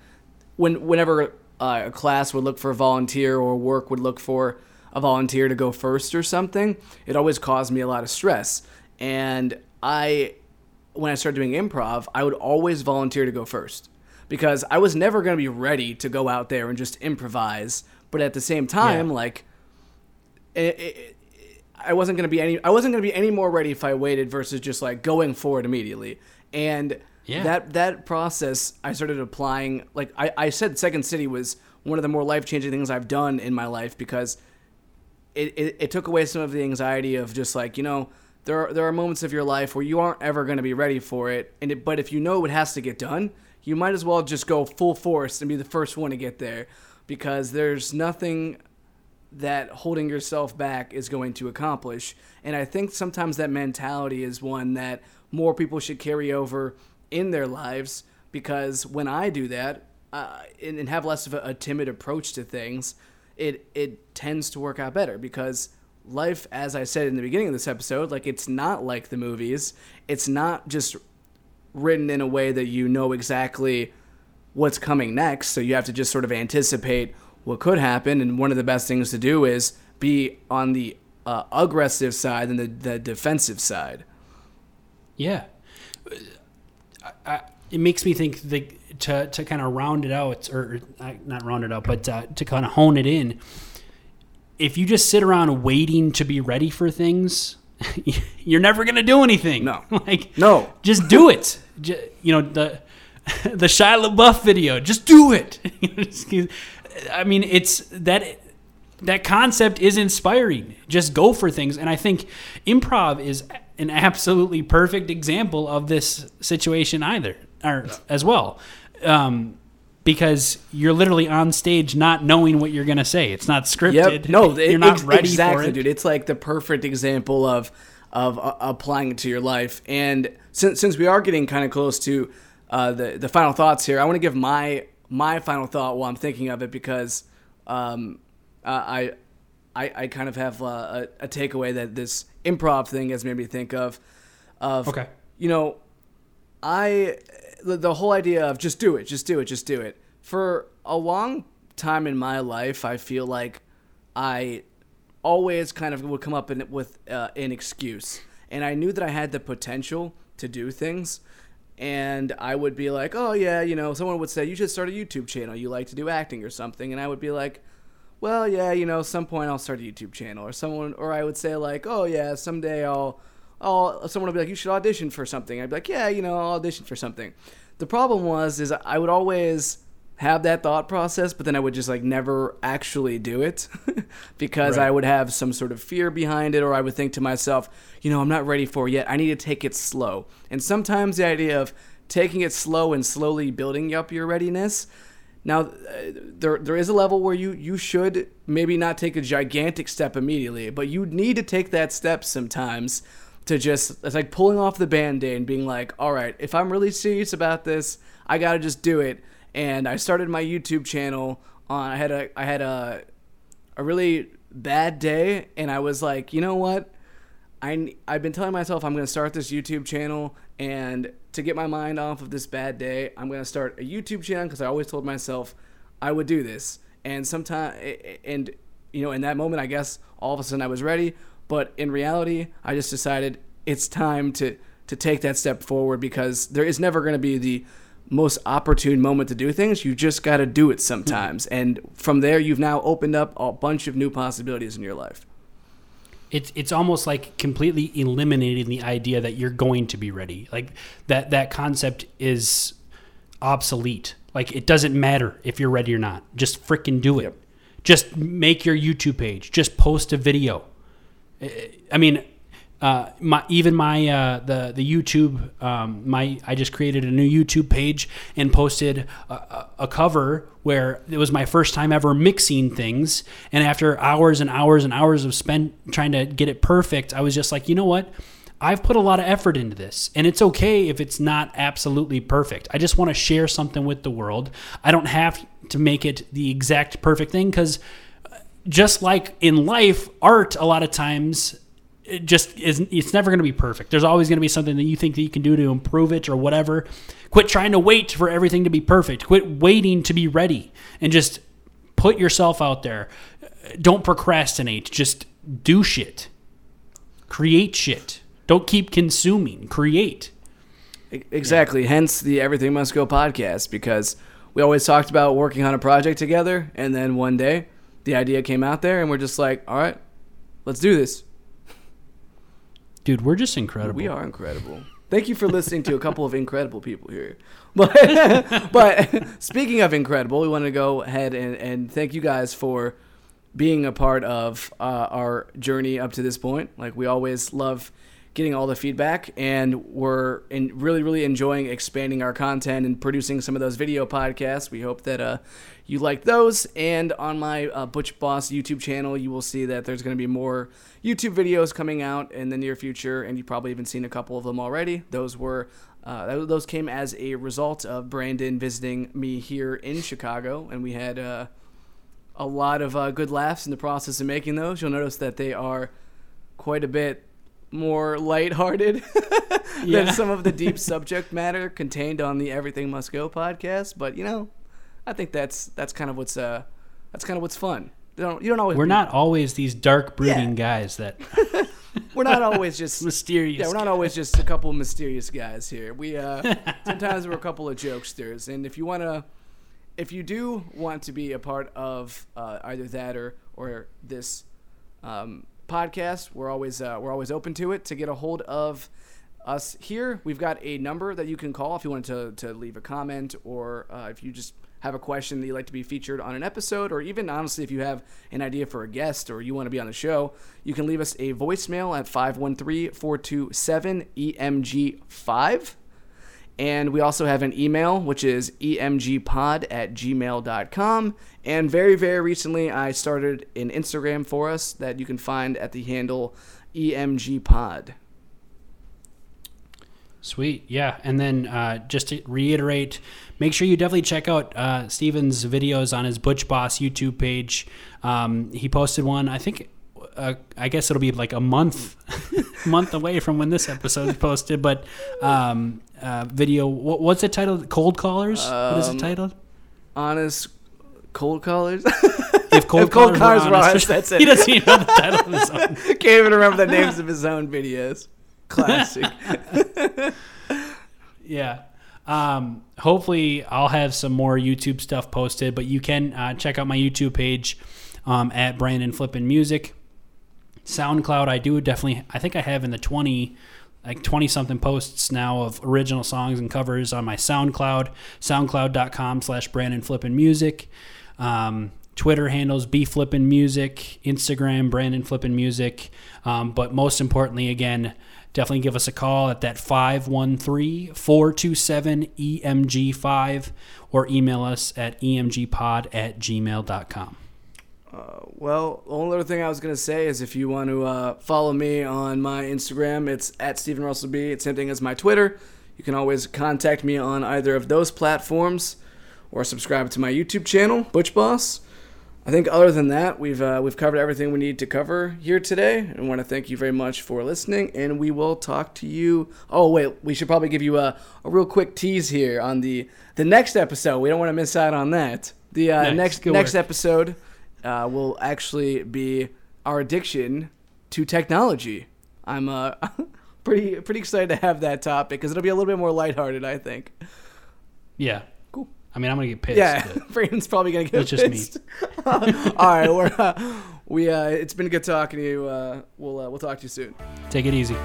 when whenever uh, a class would look for a volunteer or work would look for a volunteer to go first or something, it always caused me a lot of stress. And I, when I started doing improv, I would always volunteer to go first because I was never going to be ready to go out there and just improvise. But at the same time, yeah. like, it, it, I wasn't gonna be any I wasn't gonna be any more ready if I waited versus just like going forward immediately. And yeah. that that process I started applying like I, I said Second City was one of the more life changing things I've done in my life because it, it, it took away some of the anxiety of just like, you know, there are, there are moments of your life where you aren't ever going to be ready for it, and it, but if you know it has to get done, you might as well just go full force and be the first one to get there, because there's nothing that holding yourself back is going to accomplish. And I think sometimes that mentality is one that more people should carry over in their lives because when I do that uh, and, and have less of a, a timid approach to things, it it tends to work out better because life, as I said in the beginning of this episode, like it's not like the movies. It's not just written in a way that you know exactly what's coming next. So you have to just sort of anticipate what could happen. And one of the best things to do is be on the uh, aggressive side and the, the defensive side. Yeah. I, I, it makes me think the, to, to kind of round it out, or not round it out, but uh, to kind of hone it in. If you just sit around waiting to be ready for things, you're never going to do anything. No. like, no. Just do it. Just, you know, the, the Shia LaBeouf video, just do it. I mean, it's that that concept is inspiring. Just go for things, and I think improv is an absolutely perfect example of this situation either, or as well. Um, because you're literally on stage not knowing what you're going to say. It's not scripted. Yep. No, you're not ready exactly, for it. dude. It's like the perfect example of of uh, applying it to your life. And since since we are getting kind of close to uh, the the final thoughts here, I want to give my my final thought while I'm thinking of it because um, I, I I kind of have a, a takeaway that this improv thing has made me think of. Of okay. you know, I the, the whole idea of just do it, just do it, just do it. For a long time in my life, I feel like I always kind of would come up in, with uh, an excuse, and I knew that I had the potential to do things and I would be like, "Oh yeah, you know," someone would say, "You should start a YouTube channel. You like to do acting or something," and I would be like, "Well, yeah, you know, some point I'll start a YouTube channel." Or someone, or I would say like, "Oh yeah, someday I'll." I'll, someone would be like, "You should audition for something." I'd be like, "Yeah, you know, I'll audition for something." The problem was, is I would always have that thought process, but then I would just like never actually do it because right. I would have some sort of fear behind it, or I would think to myself, you know, I'm not ready for it yet. I need to take it slow. And sometimes the idea of taking it slow and slowly building up your readiness. Now, uh, there there is a level where you you should maybe not take a gigantic step immediately, but you need to take that step sometimes to just it's like pulling off the band-aid and being like, all right, if I'm really serious about this, I gotta just do it and I started my YouTube channel on I had a I had a a really bad day and I was like, "You know what? I I've been telling myself I'm going to start this YouTube channel and to get my mind off of this bad day, I'm going to start a YouTube channel because I always told myself I would do this. And sometime and you know, in that moment I guess all of a sudden I was ready, but in reality, I just decided it's time to to take that step forward because there is never going to be the most opportune moment to do things. You just got to do it sometimes. And from there, you've now opened up a bunch of new possibilities in your life. It's, it's almost like completely eliminating the idea that you're going to be ready. Like that, that concept is obsolete. Like it doesn't matter if you're ready or not. Just freaking do it. Yep. Just make your YouTube page. Just post a video. I mean, uh, my even my uh, the the YouTube um, my I just created a new YouTube page and posted a, a, cover where it was my first time ever mixing things. And after hours and hours and hours of spent trying to get it perfect I was just like you know what? I've put a lot of effort into this and it's okay if it's not absolutely perfect. I just want to share something with the world. I don't have to make it the exact perfect thing because just like in life art a lot of times it just is it's never going to be perfect. There's always going to be something that you think that you can do to improve it or whatever. Quit trying to wait for everything to be perfect. Quit waiting to be ready and just put yourself out there. Don't procrastinate. Just do shit. Create shit. Don't keep consuming. Create. Exactly. Yeah. hence the everything must go podcast because we always talked about working on a project together and then one day the idea came out there and we're just like all right let's do this Dude, we're just incredible. We are incredible. Thank you for listening to a couple of incredible people here. But but speaking of incredible, we want to go ahead and, and thank you guys for being a part of uh, our journey up to this point. Like we always love getting all the feedback, and we're in really, really enjoying expanding our content and producing some of those video podcasts. We hope that uh, you like those. And on my uh, Butch Boss YouTube channel, you will see that there's going to be more YouTube videos coming out in the near future, and you've probably even seen a couple of them already. Those were uh, those came as a result of Brandon visiting me here in Chicago, and we had uh, a lot of uh, good laughs in the process of making those. You'll notice that they are quite a bit more lighthearted Yeah. than some of the deep subject matter contained on the Everything Must Go podcast. But you know, I think that's that's kind of what's uh that's kind of what's fun. You don't you don't always We're be- not always these dark brooding Yeah. guys that we're not always just mysterious. Yeah, we're not always just a couple of mysterious guys here. We uh, sometimes we're a couple of jokesters, and if you wanna, if you do want to be a part of uh, either that or or this um, podcast, we're always uh, we're always open to it. To get a hold of us here, we've got a number that you can call if you want to to leave a comment or uh, if you just have a question that you'd like to be featured on an episode, or even honestly, if you have an idea for a guest or you want to be on the show, you can leave us a voicemail at 513 427 EMG5. And we also have an email, which is emgpod at gmail.com. And very, very recently, I started an Instagram for us that you can find at the handle emgpod. Sweet, yeah. And then uh, just to reiterate, make sure you definitely check out uh, Steven's videos on his Butch Boss YouTube page. Um, he posted one, I think. Uh, I guess it'll be like a month, month away from when this episode is posted. But um, uh, video, what, what's it titled? Cold callers. what is it Um, titled? Honest cold callers? If If Cold Callers Were Honest, that's it. He doesn't even know the title of his own. Can't even remember the names of his own videos. Classic. Yeah. Um, hopefully, I'll have some more YouTube stuff posted, but you can uh, check out my YouTube page um, at Brandon Flippin' Music. SoundCloud, I do definitely, I think I have in the 20, like 20 something posts now of original songs and covers on my SoundCloud, soundcloud.com slash Brandon Flippin' Music. Um, Twitter handles B Flippin' Music, Instagram Brandon Flippin' Music. Um, but most importantly, again, definitely give us a call at that 513 427 EMG5 or email us at emgpod at gmail.com. Well, the only other thing I was gonna say is if you want to uh, follow me on my Instagram, it's at Stephen Russell B. It's same thing as my Twitter. You can always contact me on either of those platforms, or subscribe to my YouTube channel, Butch Boss. I think other than that, we've uh, we've covered everything we need to cover here today. And want to thank you very much for listening. And we will talk to you. Oh wait, we should probably give you a, a real quick tease here on the the next episode. We don't want to miss out on that. The uh, Nice. next next episode uh, will actually be our addiction to technology. I'm uh, pretty pretty excited to have that topic because it'll be a little bit more lighthearted. I think. Yeah. Cool. I mean, I'm going to get pissed. Yeah, Brandon's probably gonna get It's just me. pissed. All right, we're uh, we uh, it's been good talking to you. Uh, we'll uh, we'll talk to you soon. Take it easy.